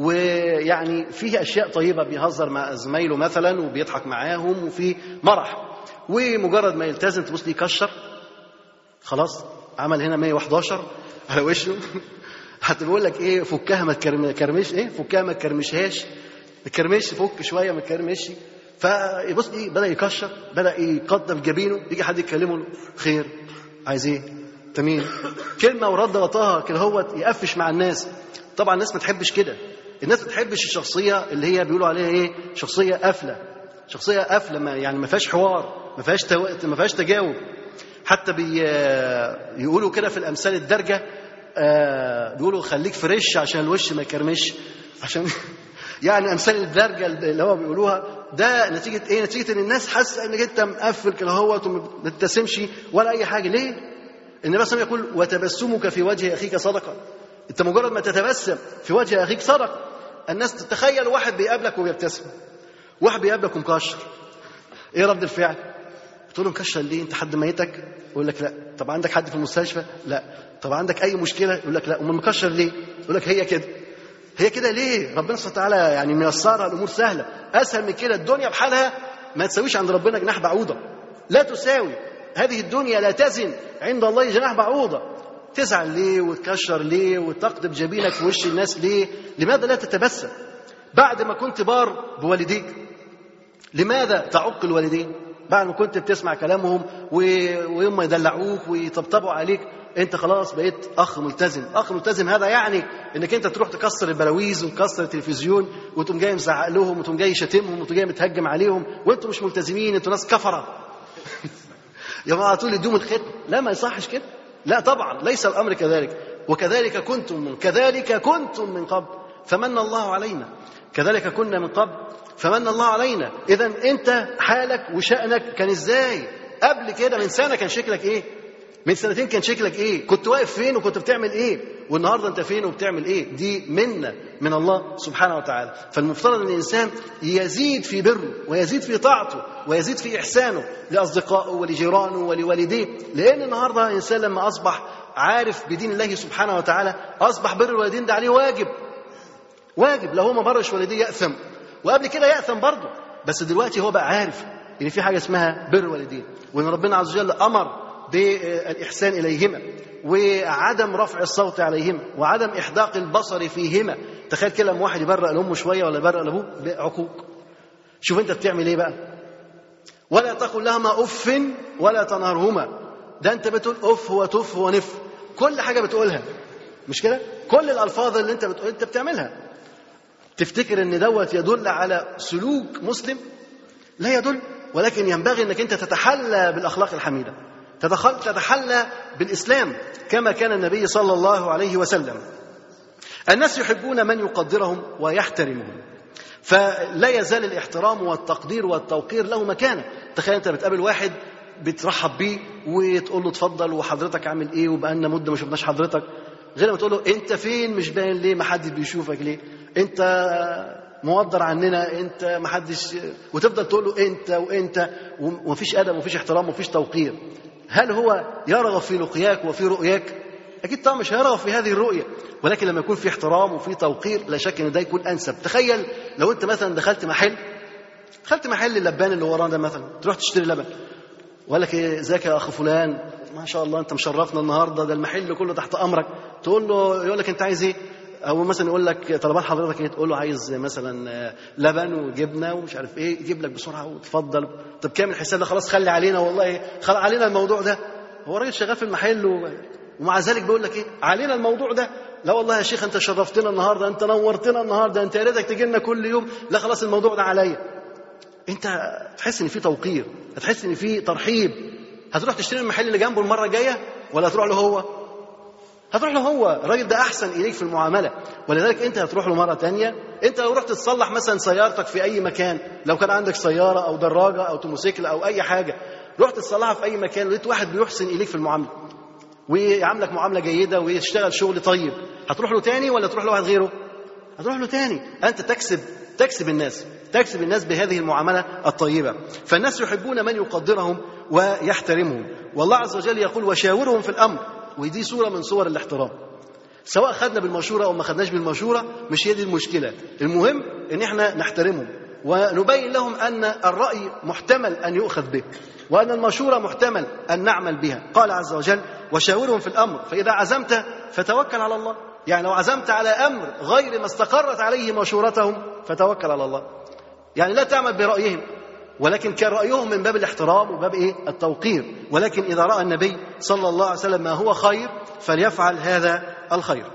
[SPEAKER 2] ويعني فيه أشياء طيبة بيهزر مع زمايله مثلا وبيضحك معاهم وفي مرح. ومجرد ما يلتزم تبص ليه يكشر خلاص عمل هنا 111 على وشه. حتى بيقول لك إيه فكها ما تكرمش. إيه فكها ما تكرمشهاش. تكرمش فك شوية ما تكرمش. فيبص إيه بدأ يكشر بدأ يقدم جبينه. يجي حد يكلمه خير. عايز إيه؟ انت مين كلمة ورد وطاها كده هو يقفش مع الناس. طبعا الناس ما تحبش كده. الناس ما بتحبش الشخصية اللي هي بيقولوا عليها إيه؟ شخصية قافلة. شخصية قافلة ما يعني ما فيهاش حوار ما فيهاش تو... ما فيهاش تجاوب. حتى بي... يقولوا كده في الأمثال الدارجة آه بيقولوا خليك fresh عشان الوش ما يكرمش. عشان يعني أمثال الدارجة اللي هو بيقولوها ده نتيجة إيه؟ نتيجة إن الناس حاسة إنك أنت مقفل كده هوت وما بتبتسمش ولا أي حاجة. ليه؟ النبي صلى الله عليه وسلم يقول وتبسمك في وجه أخيك صدقة. أنت مجرد ما تتبسم في وجه أخيك صدقة. الناس تتخيل واحد بيقابلك وبيبتسم. واحد بيقابلك ومكشر إيه رد الفعل؟ تقول له مكشر ليه؟ انت حد ميتك؟ يقول لك لا. طب عندك حد في المستشفى؟ لا. طب عندك أي مشكلة؟ يقول لك لا. أمال مكشر ليه؟ يقول لك هي كده. هي كده ليه؟ ربنا سبحانه وتعالى يعني ميسرها الأمور سهلة. أسهل من كده الدنيا بحالها ما تساويش عند ربنا جناح بعوضة. لا تساوي. هذه الدنيا لا تزن عند الله جناح بعوضة. تزعل ليه وتكشر ليه وتقطب جبينك في وش الناس ليه؟ لماذا لا تتبسم؟ بعد ما كنت بار بوالديك. لماذا تعق الوالدين؟ بعد ما كنت بتسمع كلامهم ويوم يدلعوك ويطبطبوا عليك انت خلاص بقيت أخ ملتزم. أخ ملتزم هذا يعني إنك انت تروح تكسر البلاويز وتكسر التلفزيون وتقوم جاي مزعق لهم وتقوم جاي شاتمهم وتقوم جاي متهجم عليهم. وانتوا مش ملتزمين أنتوا ناس كفرة. يا جماعة طول يدوم الختم لا ما يصحش كده. لا طبعا ليس الأمر كذلك. وكذلك كنتم من كذلك كنتم من قبل فمن الله علينا. كذلك كنا من قبل فمن الله علينا. اذا أنت حالك وشأنك كان إزاي؟ قبل كده من سنة كان شكلك إيه؟ من سنتين كان شكلك إيه؟ كنت واقف فين وكنت بتعمل إيه؟ والنهاردة أنت فين وبتعمل إيه؟ دي منه من الله سبحانه وتعالى. فالمفترض إن الإنسان يزيد في بره ويزيد في طاعته ويزيد في إحسانه لأصدقائه ولجيرانه ولوالديه. لأن النهارده الانسان لما أصبح عارف بدين الله سبحانه وتعالى أصبح بر الوالدين ده عليه واجب. واجب لو هو ما برش والديه يأثم. وقبل كده يأثم برضه. بس دلوقتي هو بقى عارف إن في حاجة اسمها بر الوالدين. وإن ربنا عز وجل أمر بالإحسان إليهما وعدم رفع الصوت عليهما وعدم إحداق البصر فيهما. تخيل كده لما واحد يبرق لأمه شوية ولا يبرق لأبوه عقوق شوف أنت بتعمل إيه بقى؟ ولا تقل لهما أف ولا تنهرهما. ده أنت بتقول أف وتف ونف. كل حاجة بتقولها. مش كده؟ كل الألفاظ اللي أنت بتقول أنت بتعملها. تفتكر إن دوت يدل على سلوك مسلم؟ لا يدل ولكن ينبغي إنك أنت تتحلى بالأخلاق الحميدة. تدخل تتحلى بالإسلام كما كان النبي صلى الله عليه وسلم. الناس يحبون من يقدرهم ويحترمهم. فلا يزال الاحترام والتقدير والتوقير له مكانه تخيل أنت بتقابل واحد بترحب بيه وتقول له اتفضل وحضرتك عامل إيه وبقالنا مدة ما شفناش حضرتك. غير ما تقول له أنت فين؟ مش باين ليه؟ ما حدش بيشوفك ليه؟ أنت موضر عننا؟ أنت ما حدش؟ وتفضل تقول له أنت وأنت. ومفيش أدب ومفيش احترام ومفيش توقير. هل هو يرغب في لقياك وفي رؤياك؟ أكيد طبعا مش هيرغب في هذه الرؤية ولكن لما يكون في احترام وفي توقير لا شك إن ده يكون أنسب. تخيل لو أنت مثلا دخلت محل دخلت محل اللبان اللي ورانا ده مثلا تروح تشتري لبن وقال لك إيه إزيك يا أخ فلان؟ ما شاء الله أنت مشرفنا النهارده ده المحل كله تحت أمرك. تقول له يقول لك أنت عايز إيه؟ أو مثلا يقول لك طلبات حضرتك إيه؟ تقول له عايز مثلا لبن وجبنة ومش عارف إيه يجيب لك بسرعة وتفضل. طب كام الحساب ده؟ خلاص خلي علينا والله. خلي علينا الموضوع ده. هو راجل شغال في المحل. ومع ذلك بيقول لك إيه؟ علينا الموضوع ده. لا والله يا شيخ أنت شرفتنا النهارده أنت نورتنا النهارده أنت يا ريتك تجي لنا كل يوم. لا خلاص الموضوع ده عليا. أنت تحس إن في توقير هتحس إن في ترحيب. هتروح تشتري المحل اللي جنبه المرة الجاية ولا هتروح له هو؟ هتروح له هو. الراجل ده أحسن إليك في المعاملة. ولذلك أنت هتروح له مرة تانية. أنت لو رحت تصلح مثلا سيارتك في أي مكان لو كان عندك سيارة أو دراجة أو توموسيكل أو أي حاجة رحت تصلحها في أي مكان ولقيت واحد بيحسن إليك في المعاملة. ويعاملك معاملة جيدة ويشتغل شغل طيب. هتروح له تاني ولا تروح له واحد غيره؟ هتروح له تاني. أنت تكسب تكسب الناس. تكسب الناس بهذه المعاملة الطيبة. فالناس يحبون من يقدرهم ويحترمهم. والله عز وجل يقول وشاورهم في الأمر. ودي صورة من صور الاحترام. سواء خدنا بالمشورة أو ما خدناش بالمشورة مش هي دي المشكلة. المهم إن إحنا نحترمهم ونبين لهم أن الرأي محتمل أن يؤخذ به وأن المشورة محتمل أن نعمل بها. قال عز وجل وشاورهم في الأمر فإذا عزمت فتوكل على الله. يعني لو عزمت على أمر غير ما استقرت عليه مشورتهم فتوكل على الله. يعني لا تعمل برأيهم. ولكن كان رأيهم من باب الاحترام وباب إيه؟ التوقير. ولكن إذا رأى النبي صلى الله عليه وسلم ما هو خير فليفعل هذا الخير.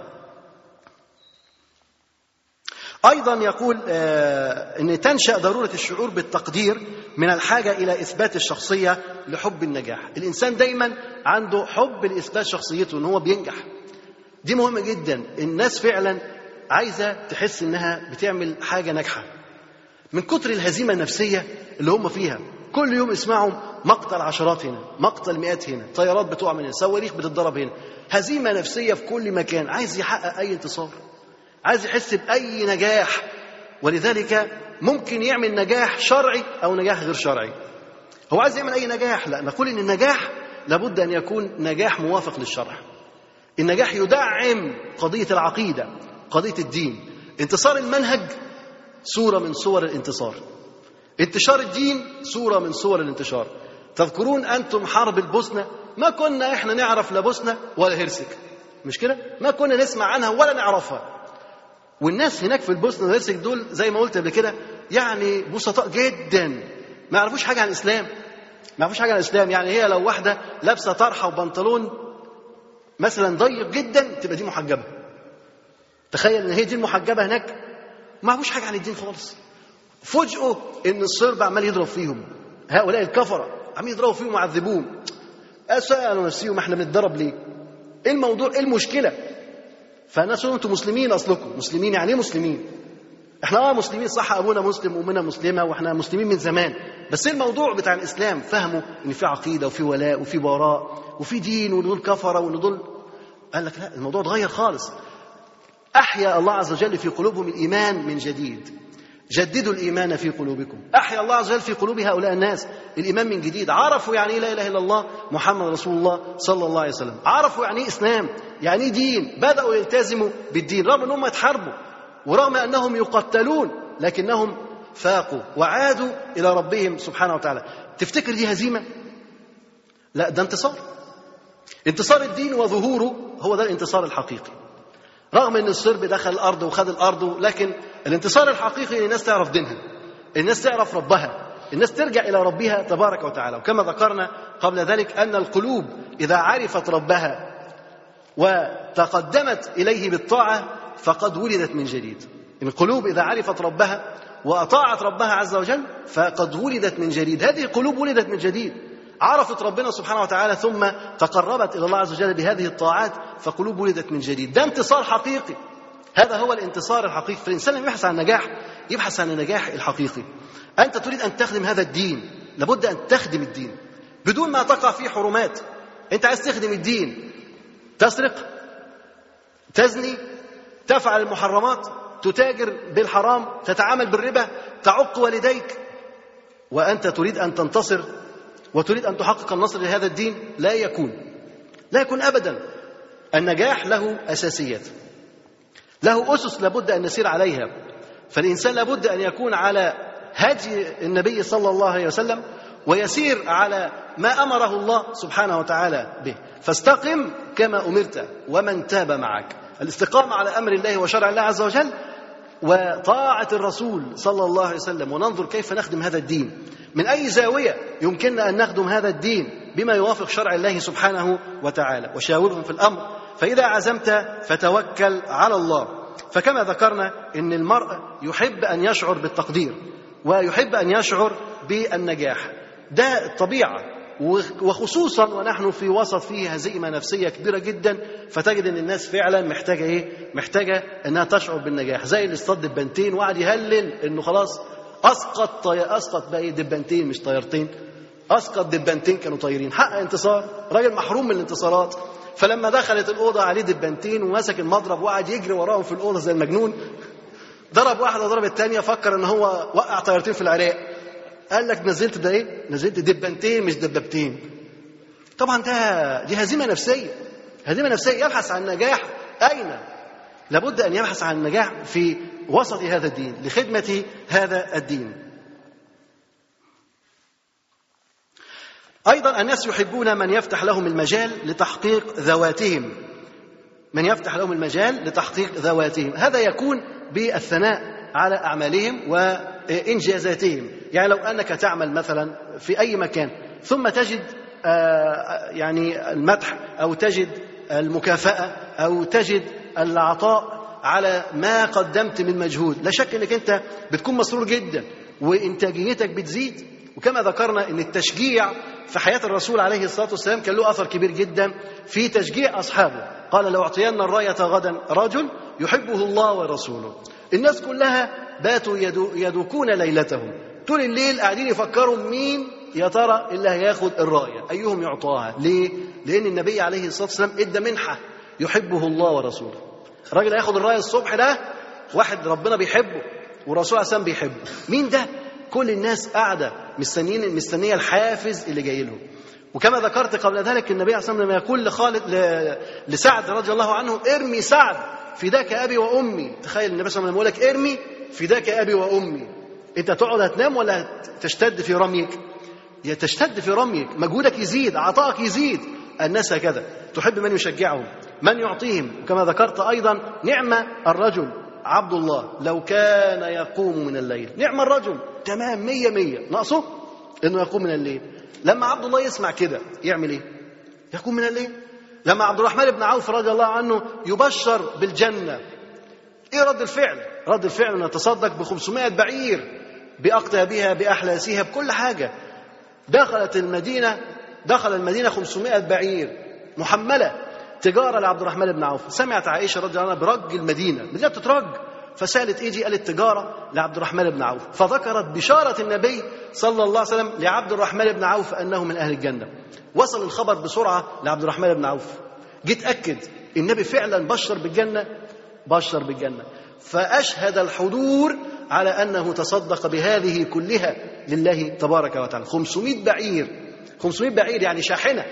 [SPEAKER 2] أيضا يقول آه أن تنشأ ضرورة الشعور بالتقدير من الحاجة إلى إثبات الشخصية لحب النجاح. الإنسان دايما عنده حب لإثبات شخصيته أنه هو بينجح. دي مهمة جدا. الناس فعلا عايزة تحس أنها بتعمل حاجة ناجحة. من كتر الهزيمة النفسية اللي هم فيها. كل يوم اسمعوا مقتل عشرات هنا مقتل مئات هنا طيارات بتقع من هنا صواريخ بتتضرب هنا. هزيمة نفسية في كل مكان. عايز يحقق أي انتصار. عايز يحس بأي نجاح. ولذلك ممكن يعمل نجاح شرعي أو نجاح غير شرعي. هو عايز يعمل أي نجاح؟ لا نقول إن النجاح لابد أن يكون نجاح موافق للشرع. النجاح يدعم قضية العقيدة قضية الدين. انتصار المنهج صورة من صور الانتصار. انتشار الدين صورة من صور الانتشار. تذكرون أنتم حرب البوسنة؟ ما كنا إحنا نعرف لا بوسنة ولا هرسك. مش كده؟ ما كنا نسمع عنها ولا نعرفها. والناس هناك في البوسنة والهرسك دول زي ما قلت قبل كده يعني بسطاء جدا. ما يعرفوش حاجة عن الإسلام. ما يعرفوش حاجة عن الإسلام. يعني هي لو واحدة لابسة طرحة وبنطلون مثلا ضيق جدا تبقى دي محجبة. تخيل إن هي دي المحجبة هناك. ما يعرفوش حاجة عن الدين خالص. فوجئوا إن الصرب عمال يضرب فيهم. هؤلاء الكفرة عم يضربوا فيهم ويعذبوهم. سألوا نفسهم إحنا بنتضرب ليه؟ إيه الموضوع؟ إيه المشكلة؟ فالناس أنتم مسلمين أصلكم. مسلمين يعني إيه مسلمين؟ إحنا آه مسلمين صح أبونا مسلم وأمنا مسلمة وإحنا مسلمين من زمان. بس إيه الموضوع بتاع الإسلام؟ فهموا إن في عقيدة وفي ولاء وفي براء وفي دين وان دول كفرة وان دول قال لك لا الموضوع اتغير خالص. أحيا الله عز وجل في قلوبهم الإيمان من جديد. جددوا الإيمان في قلوبكم. أحيا الله عز وجل في قلوب هؤلاء الناس الإيمان من جديد. عرفوا يعني إيه لا إله إلا الله محمد رسول الله صلى الله عليه وسلم. عرفوا يعني إيه إسلام؟ يعني إيه دين؟ بدأوا يلتزموا بالدين رغم إنهم اتحاربوا ورغم أنهم يقتلون لكنهم فاقوا وعادوا إلى ربهم سبحانه وتعالى. تفتكر دي هزيمة؟ لا ده انتصار. انتصار الدين وظهوره هو ده الانتصار الحقيقي. رغم إن الصرب دخل الأرض وخد الأرض لكن الانتصار الحقيقي ان الناس تعرف دينها الناس تعرف ربها الناس ترجع إلى ربها تبارك وتعالى. وكما ذكرنا قبل ذلك أن القلوب إذا عرفت ربها وتقدمت إليه بالطاعة فقد ولدت من جديد. القلوب إذا عرفت ربها وأطاعت ربها عز وجل فقد ولدت من جديد. هذه القلوب ولدت من جديد. عرفت ربنا سبحانه وتعالى ثم تقربت إلى الله عز وجل بهذه الطاعات فقلوب ولدت من جديد. ده انتصار حقيقي. هذا هو الانتصار الحقيقي. فالانسان لما يبحث عن النجاح يبحث عن النجاح الحقيقي. أنت تريد أن تخدم هذا الدين. لابد أن تخدم الدين. بدون ما تقع فيه حرمات. أنت عايز تخدم الدين. تسرق تزني تفعل المحرمات تتاجر بالحرام تتعامل بالربا تعق والديك. وأنت تريد أن تنتصر وتريد أن تحقق النصر لهذا الدين لا يكون لا يكون ابدا. النجاح له أساسيات. له أسس لابد أن نسير عليها. فالإنسان لابد أن يكون على هدي النبي صلى الله عليه وسلم ويسير على ما أمره الله سبحانه وتعالى به. فاستقم كما أمرت ومن تاب معك. الاستقامة على أمر الله وشرع الله عز وجل وطاعة الرسول صلى الله عليه وسلم وننظر كيف نخدم هذا الدين. من أي زاوية يمكننا أن نخدم هذا الدين؟ بما يوافق شرع الله سبحانه وتعالى. وشاورهم في الأمر. فإذا عزمت فتوكل على الله. فكما ذكرنا إن المرء يحب أن يشعر بالتقدير ويحب أن يشعر بالنجاح. ده الطبيعة. وخصوصا ونحن في وسط فيه هزيمه نفسية كبيرة جدا فتجد إن الناس فعلا محتاجة إيه؟ محتاجة إنها تشعر بالنجاح. زي اللي اصطاد دبانتين وقعد يهلل إنه خلاص أسقط طي... أسقط بقى إيه؟ دبانتين مش طيارتين. أسقط دبانتين كانوا طايرين حقق انتصار. راجل محروم من الانتصارات. فلما دخلت الأوضة عليه دبانتين ومسك المضرب وقعد يجري وراهم في الأوضة زي المجنون. ضرب واحدة ضرب الثانية فكر إن هو وقع طيارتين في العراق. قال لك نزلت ده إيه؟ نزلت دبانتين مش دبابتين. طبعا ده دي هزيمة نفسية. هزيمة نفسية يبحث عن نجاح. أين؟ لابد أن يبحث عن النجاح في وسط هذا الدين لخدمة هذا الدين. أيضا الناس يحبون من يفتح لهم المجال لتحقيق ذواتهم. من يفتح لهم المجال لتحقيق ذواتهم. هذا يكون بالثناء على أعمالهم وانجازاتهم يعني لو أنك تعمل مثلا في أي مكان ثم تجد يعني المدح أو تجد المكافأة أو تجد العطاء على ما قدمت من مجهود. لا شك إنك أنت بتكون مسرور جدا وإنتاجيتك بتزيد. وكما ذكرنا إن التشجيع في حياة الرسول عليه الصلاة والسلام كان له أثر كبير جدا في تشجيع أصحابه. قال لو اعطين الرايه غدا رجل يحبه الله ورسوله. الناس كلها باتوا يدو يدوكون ليلتهم. طول الليل قاعدين يفكروا مين يا ترى اللي هياخد الراية. أيهم يعطاها؟ ليه؟ لأن النبي عليه الصلاة والسلام إدى منحة يحبه الله ورسوله. الراجل هياخد الراية الصبح ده واحد ربنا بيحبه والرسول عليه بيحبه. مين ده؟ كل الناس قاعدة مستنيين مستنية الحافز اللي جاي لهم. وكما ذكرت قبل ذلك النبي عليه الصلاة والسلام لما يقول لخالد لسعد رضي الله عنه ارمي سعد. فداك أبي وأمي. تخيل النبي صلى الله عليه وسلم يقول لك ارمي فداك أبي وأمي. أنت تقعد هتنام ولا تشتد في رميك؟ يا تشتد في رميك. مجهودك يزيد عطائك يزيد. الناس هكذا. تحب من يشجعهم من يعطيهم. وكما ذكرت أيضا نعم الرجل عبد الله لو كان يقوم من الليل. نعم الرجل. تمام مية مية. ناقصه؟ إنه يقوم من الليل. لما عبد الله يسمع كده يعمل إيه؟ يقوم من الليل. لما عبد الرحمن بن عوف رضي الله عنه يبشر بالجنة. إيه رد الفعل؟ رد الفعل انه يتصدق ب 500 بعير بأقتابها بأحلاسها بكل حاجة. دخلت المدينة دخل المدينة 500 بعير محملة تجارة لعبد الرحمن بن عوف. سمعت عائشة رضي الله عنها برج المدينة. المدينة بتترج فسألت إيه دي قالت تجارة لعبد الرحمن بن عوف. فذكرت بشارة النبي صلى الله عليه وسلم لعبد الرحمن بن عوف أنه من أهل الجنة. وصل الخبر بسرعة لعبد الرحمن بن عوف. جيت أكد النبي فعلا بشر بالجنة بشر بالجنة. فأشهد الحضور على أنه تصدق بهذه كلها لله تبارك وتعالى. 500 بعير. 500 بعير يعني شاحنة.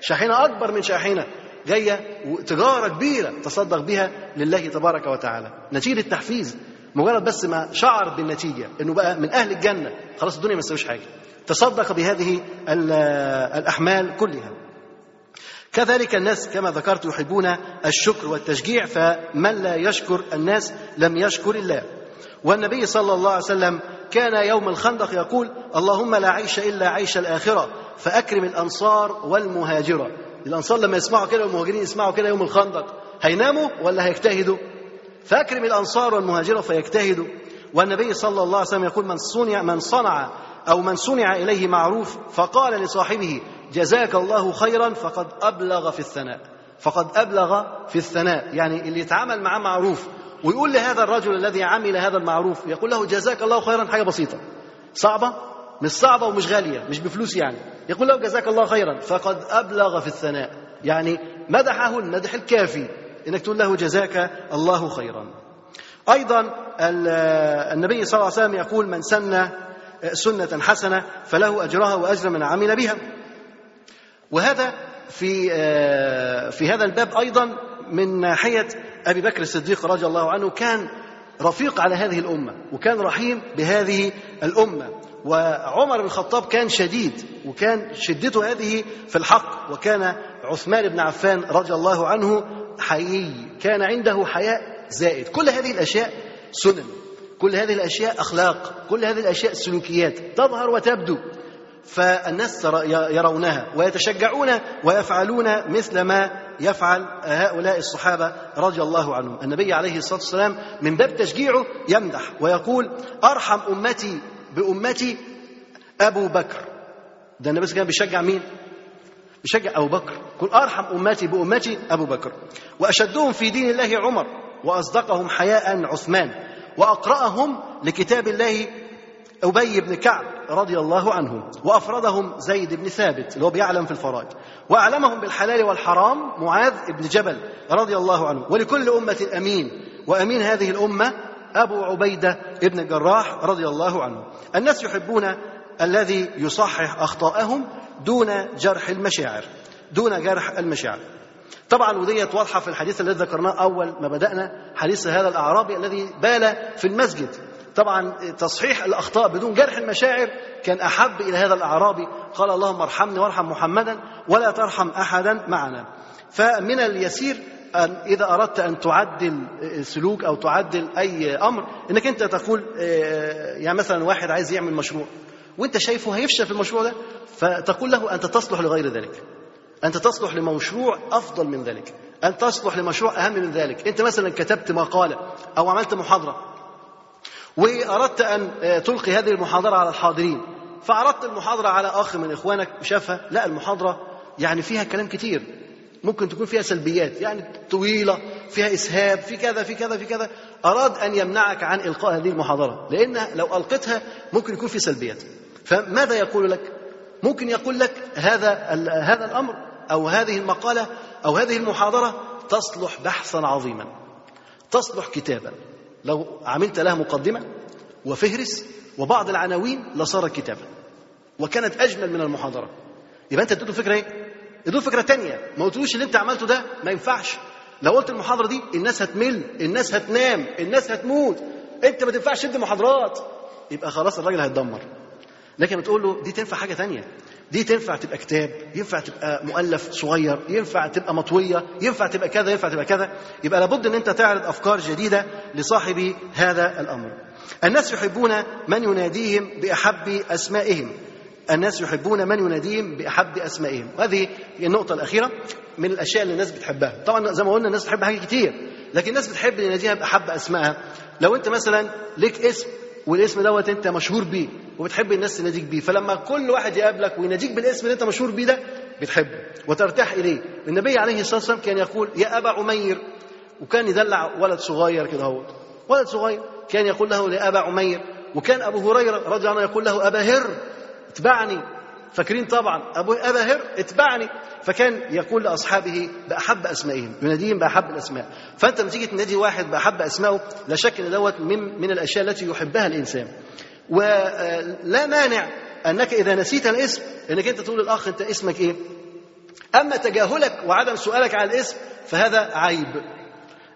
[SPEAKER 2] شاحنة أكبر من شاحنة. جاية تجارة كبيرة تصدق بها لله تبارك وتعالى. نتيجة التحفيز. مجرد بس ما شعر بالنتيجة إنه بقى من أهل الجنة. خلاص الدنيا ما تسويش حاجة. تصدق بهذه الأحمال كلها. كذلك الناس كما ذكرت يحبون الشكر والتشجيع فمن لا يشكر الناس لم يشكر الله. والنبي صلى الله عليه وسلم كان يوم الخندق يقول اللهم لا عيش إلا عيش الآخرة فأكرم الأنصار والمهاجرة. الأنصار لما يسمعوا كده والمهاجرين يسمعوا كده يوم الخندق هيناموا ولا هيجتهدوا؟ فأكرم الأنصار والمهاجرة فيجتهدوا. والنبي صلى الله عليه وسلم يقول من صنع من صنع أو من صنع إليه معروف فقال لصاحبه جزاك الله خيرا فقد أبلغ في الثناء. فقد أبلغ في الثناء يعني اللي يتعامل معاه معروف. ويقول لهذا الرجل الذي عمل هذا المعروف يقول له جزاك الله خيرا حاجة بسيطة. صعبة؟ مش صعبة ومش غالية مش بفلوس يعني. يقول له جزاك الله خيرا فقد أبلغ في الثناء. يعني مدحه المدح الكافي إنك تقول له جزاك الله خيرا. أيضا النبي صلى الله عليه وسلم يقول من سن سنة حسنة فله أجرها وأجر من عمل بها. وهذا في في هذا الباب أيضا من ناحية أبي بكر الصديق رضي الله عنه كان رفيق على هذه الأمة وكان رحيم بهذه الأمة. وعمر بن الخطاب كان شديد وكان شدته هذه في الحق. وكان عثمان بن عفان رضي الله عنه حيي كان عنده حياء زائد. كل هذه الأشياء سنن. كل هذه الأشياء أخلاق كل هذه الأشياء سلوكيات تظهر وتبدو. فالناس يرونها ويتشجعون ويفعلون مثل ما يفعل هؤلاء الصحابة رضي الله عنهم. النبي عليه الصلاة والسلام من باب تشجيعه يمدح ويقول أرحم أمتي بأمتي أبو بكر. ده النبي كان بيشجع مين؟ بيشجع أبو بكر. يقول أرحم أمتي بأمتي أبو بكر. وأشدهم في دين الله عمر وأصدقهم حياء عثمان. وأقرأهم لكتاب الله أبي بن كعب رضي الله عنه وأفردهم زيد بن ثابت اللي هو بيعلم في الفرائض وأعلمهم بالحلال والحرام معاذ بن جبل رضي الله عنه ولكل أمة أمين وأمين هذه الأمة أبو عبيدة بن الجراح رضي الله عنه. الناس يحبون الذي يصحح أخطاءهم دون جرح المشاعر دون جرح المشاعر. طبعا وديت واضحة في الحديث الذي ذكرناه أول ما بدأنا حديث هذا الأعرابي الذي بال في المسجد. طبعا تصحيح الأخطاء بدون جرح المشاعر كان أحب إلى هذا الأعرابي. قال اللهم ارحمني وارحم محمدا ولا ترحم احدا معنا. فمن اليسير أن إذا أردت أن تعدل سلوك أو تعدل أي أمر إنك أنت تقول يعني مثلا واحد عايز يعمل مشروع وأنت شايفه هيفشل في المشروع ده فتقول له أنت تصلح لغير ذلك. أنت تصلح لمشروع أفضل من ذلك. أنت تصلح لمشروع أهم من ذلك. أنت مثلا كتبت مقالة أو عملت محاضرة وأردت أن تلقي هذه المحاضرة على الحاضرين فعرضت المحاضرة على أخ من إخوانك شافها لا المحاضرة يعني فيها كلام كتير. ممكن تكون فيها سلبيات يعني طويلة فيها إسهاب في كذا في كذا في كذا. أراد أن يمنعك عن إلقاء هذه المحاضرة لأن لو ألقيتها ممكن يكون في سلبيات. فماذا يقول لك؟ ممكن يقول لك هذا هذا الأمر. أو هذه المقالة أو هذه المحاضرة تصلح بحثا عظيما تصلح كتابا. لو عملت لها مقدمة وفهرس وبعض العناوين لصارت كتابا وكانت أجمل من المحاضرة. يبقى أنت اديته فكرة إيه؟ اديته فكرة تانية. ما قلتلوش اللي أنت عملته ده ما ينفعش. لو قلت المحاضرة دي الناس هتمل الناس هتنام الناس هتموت. أنت ما تنفعش تدي محاضرات. يبقى خلاص الراجل هيتدمر. لكن بتقول له دي تنفع حاجة تانية. دي تنفع تبقى كتاب ينفع تبقى مؤلف صغير ينفع تبقى مطوية ينفع تبقى كذا ينفع تبقى كذا. يبقى لابد إن أنت تعرض أفكار جديدة لصاحب هذا الأمر. الناس يحبون من يناديهم بأحب أسمائهم. الناس يحبون من يناديهم بأحب أسمائهم. وهذه هي النقطة الأخيرة من الأشياء اللي الناس بتحبها. طبعا زي ما قلنا الناس بتحب حاجات كتير لكن الناس بتحب يناديها بأحب أسمائها. لو أنت مثلا ليك اسم والاسم دوت انت مشهور بيه وبتحب الناس تناديك بيه. فلما كل واحد يقابلك ويناديك بالاسم اللي انت مشهور بيه ده بتحبه وترتاح إليه. النبي عليه الصلاة والسلام كان يقول يا أبا عمير. وكان يدلع ولد صغير كده هو. ولد صغير كان يقول له يا أبا عمير. وكان أبو هريرة رضي الله عنه يقول له أبا هر اتبعني. فاكرين طبعا أبو أبا هر اتبعني. فكان يقول لأصحابه بأحب أسمائهم يناديهم بأحب الأسماء. فأنت لما تيجي تنادي واحد بأحب أسمائه لا شك أن دوت من, من الأشياء التي يحبها الإنسان. ولا مانع أنك إذا نسيت الاسم أنك أنت تقول للأخ أنت اسمك إيه؟ أما تجاهلك وعدم سؤالك عن الاسم فهذا عيب.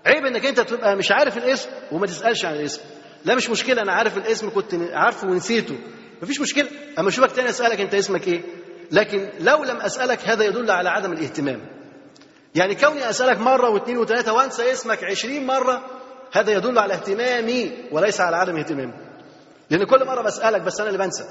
[SPEAKER 2] عيب إنك أنت تبقى مش عارف الاسم وما تسألش عن الاسم. لا مش مشكلة أنا عارف الاسم كنت عارفه ونسيته. مفيش مشكلة. أما اشوفك تاني أسألك أنت اسمك إيه؟ لكن لو لم أسألك هذا يدل على عدم الاهتمام. يعني كوني أسألك مرة واثنين وثلاثة وأنسى اسمك عشرين مرة هذا يدل على اهتمامي وليس على عدم اهتمامي. لأن كل مرة بسألك بس أنا اللي بنسى.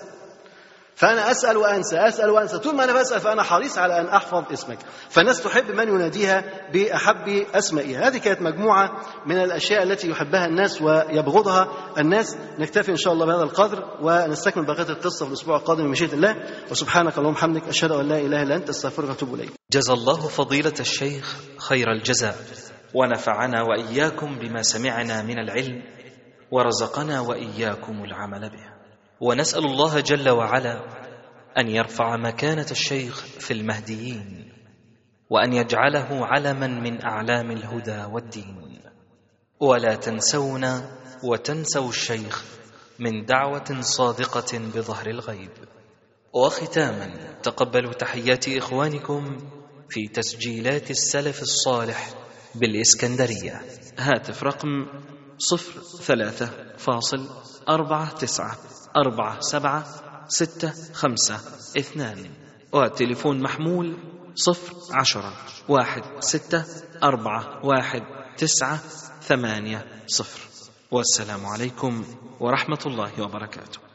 [SPEAKER 2] فأنا أسأل وأنسى أسأل وأنسى. طول ما أنا بسأل فأنا حريص على أن أحفظ اسمك. فالناس تحب من يناديها بأحب أسمائها. هذه كانت مجموعة من الأشياء التي يحبها الناس ويبغضها الناس. نكتفي إن شاء الله بهذا القدر ونستكمل بقية القصة في الأسبوع القادم بمشيئة الله. وسبحانك اللهم وبحمدك أشهد أن لا إله إلا أنت أستغفرك وأتوب إليك.
[SPEAKER 1] جزى الله فضيلة الشيخ خير الجزاء. ونفعنا وإياكم بما سمعنا من العلم ورزقنا وإياكم العمل به. ونسأل الله جل وعلا أن يرفع مكانة الشيخ في المهديين وأن يجعله علما من أعلام الهدى والدين. ولا تنسونا وتنسوا الشيخ من دعوة صادقة بظهر الغيب. وختاما تقبلوا تحيات إخوانكم في تسجيلات السلف الصالح بالإسكندرية. هاتف رقم صفر ثلاثة فاصل أربعة تسعة. أربعة سبعة ستة خمسة اثنان. وتليفون محمول صفر عشرة واحد ستة أربعة واحد تسعة ثمانية صفر. والسلام عليكم ورحمة الله وبركاته.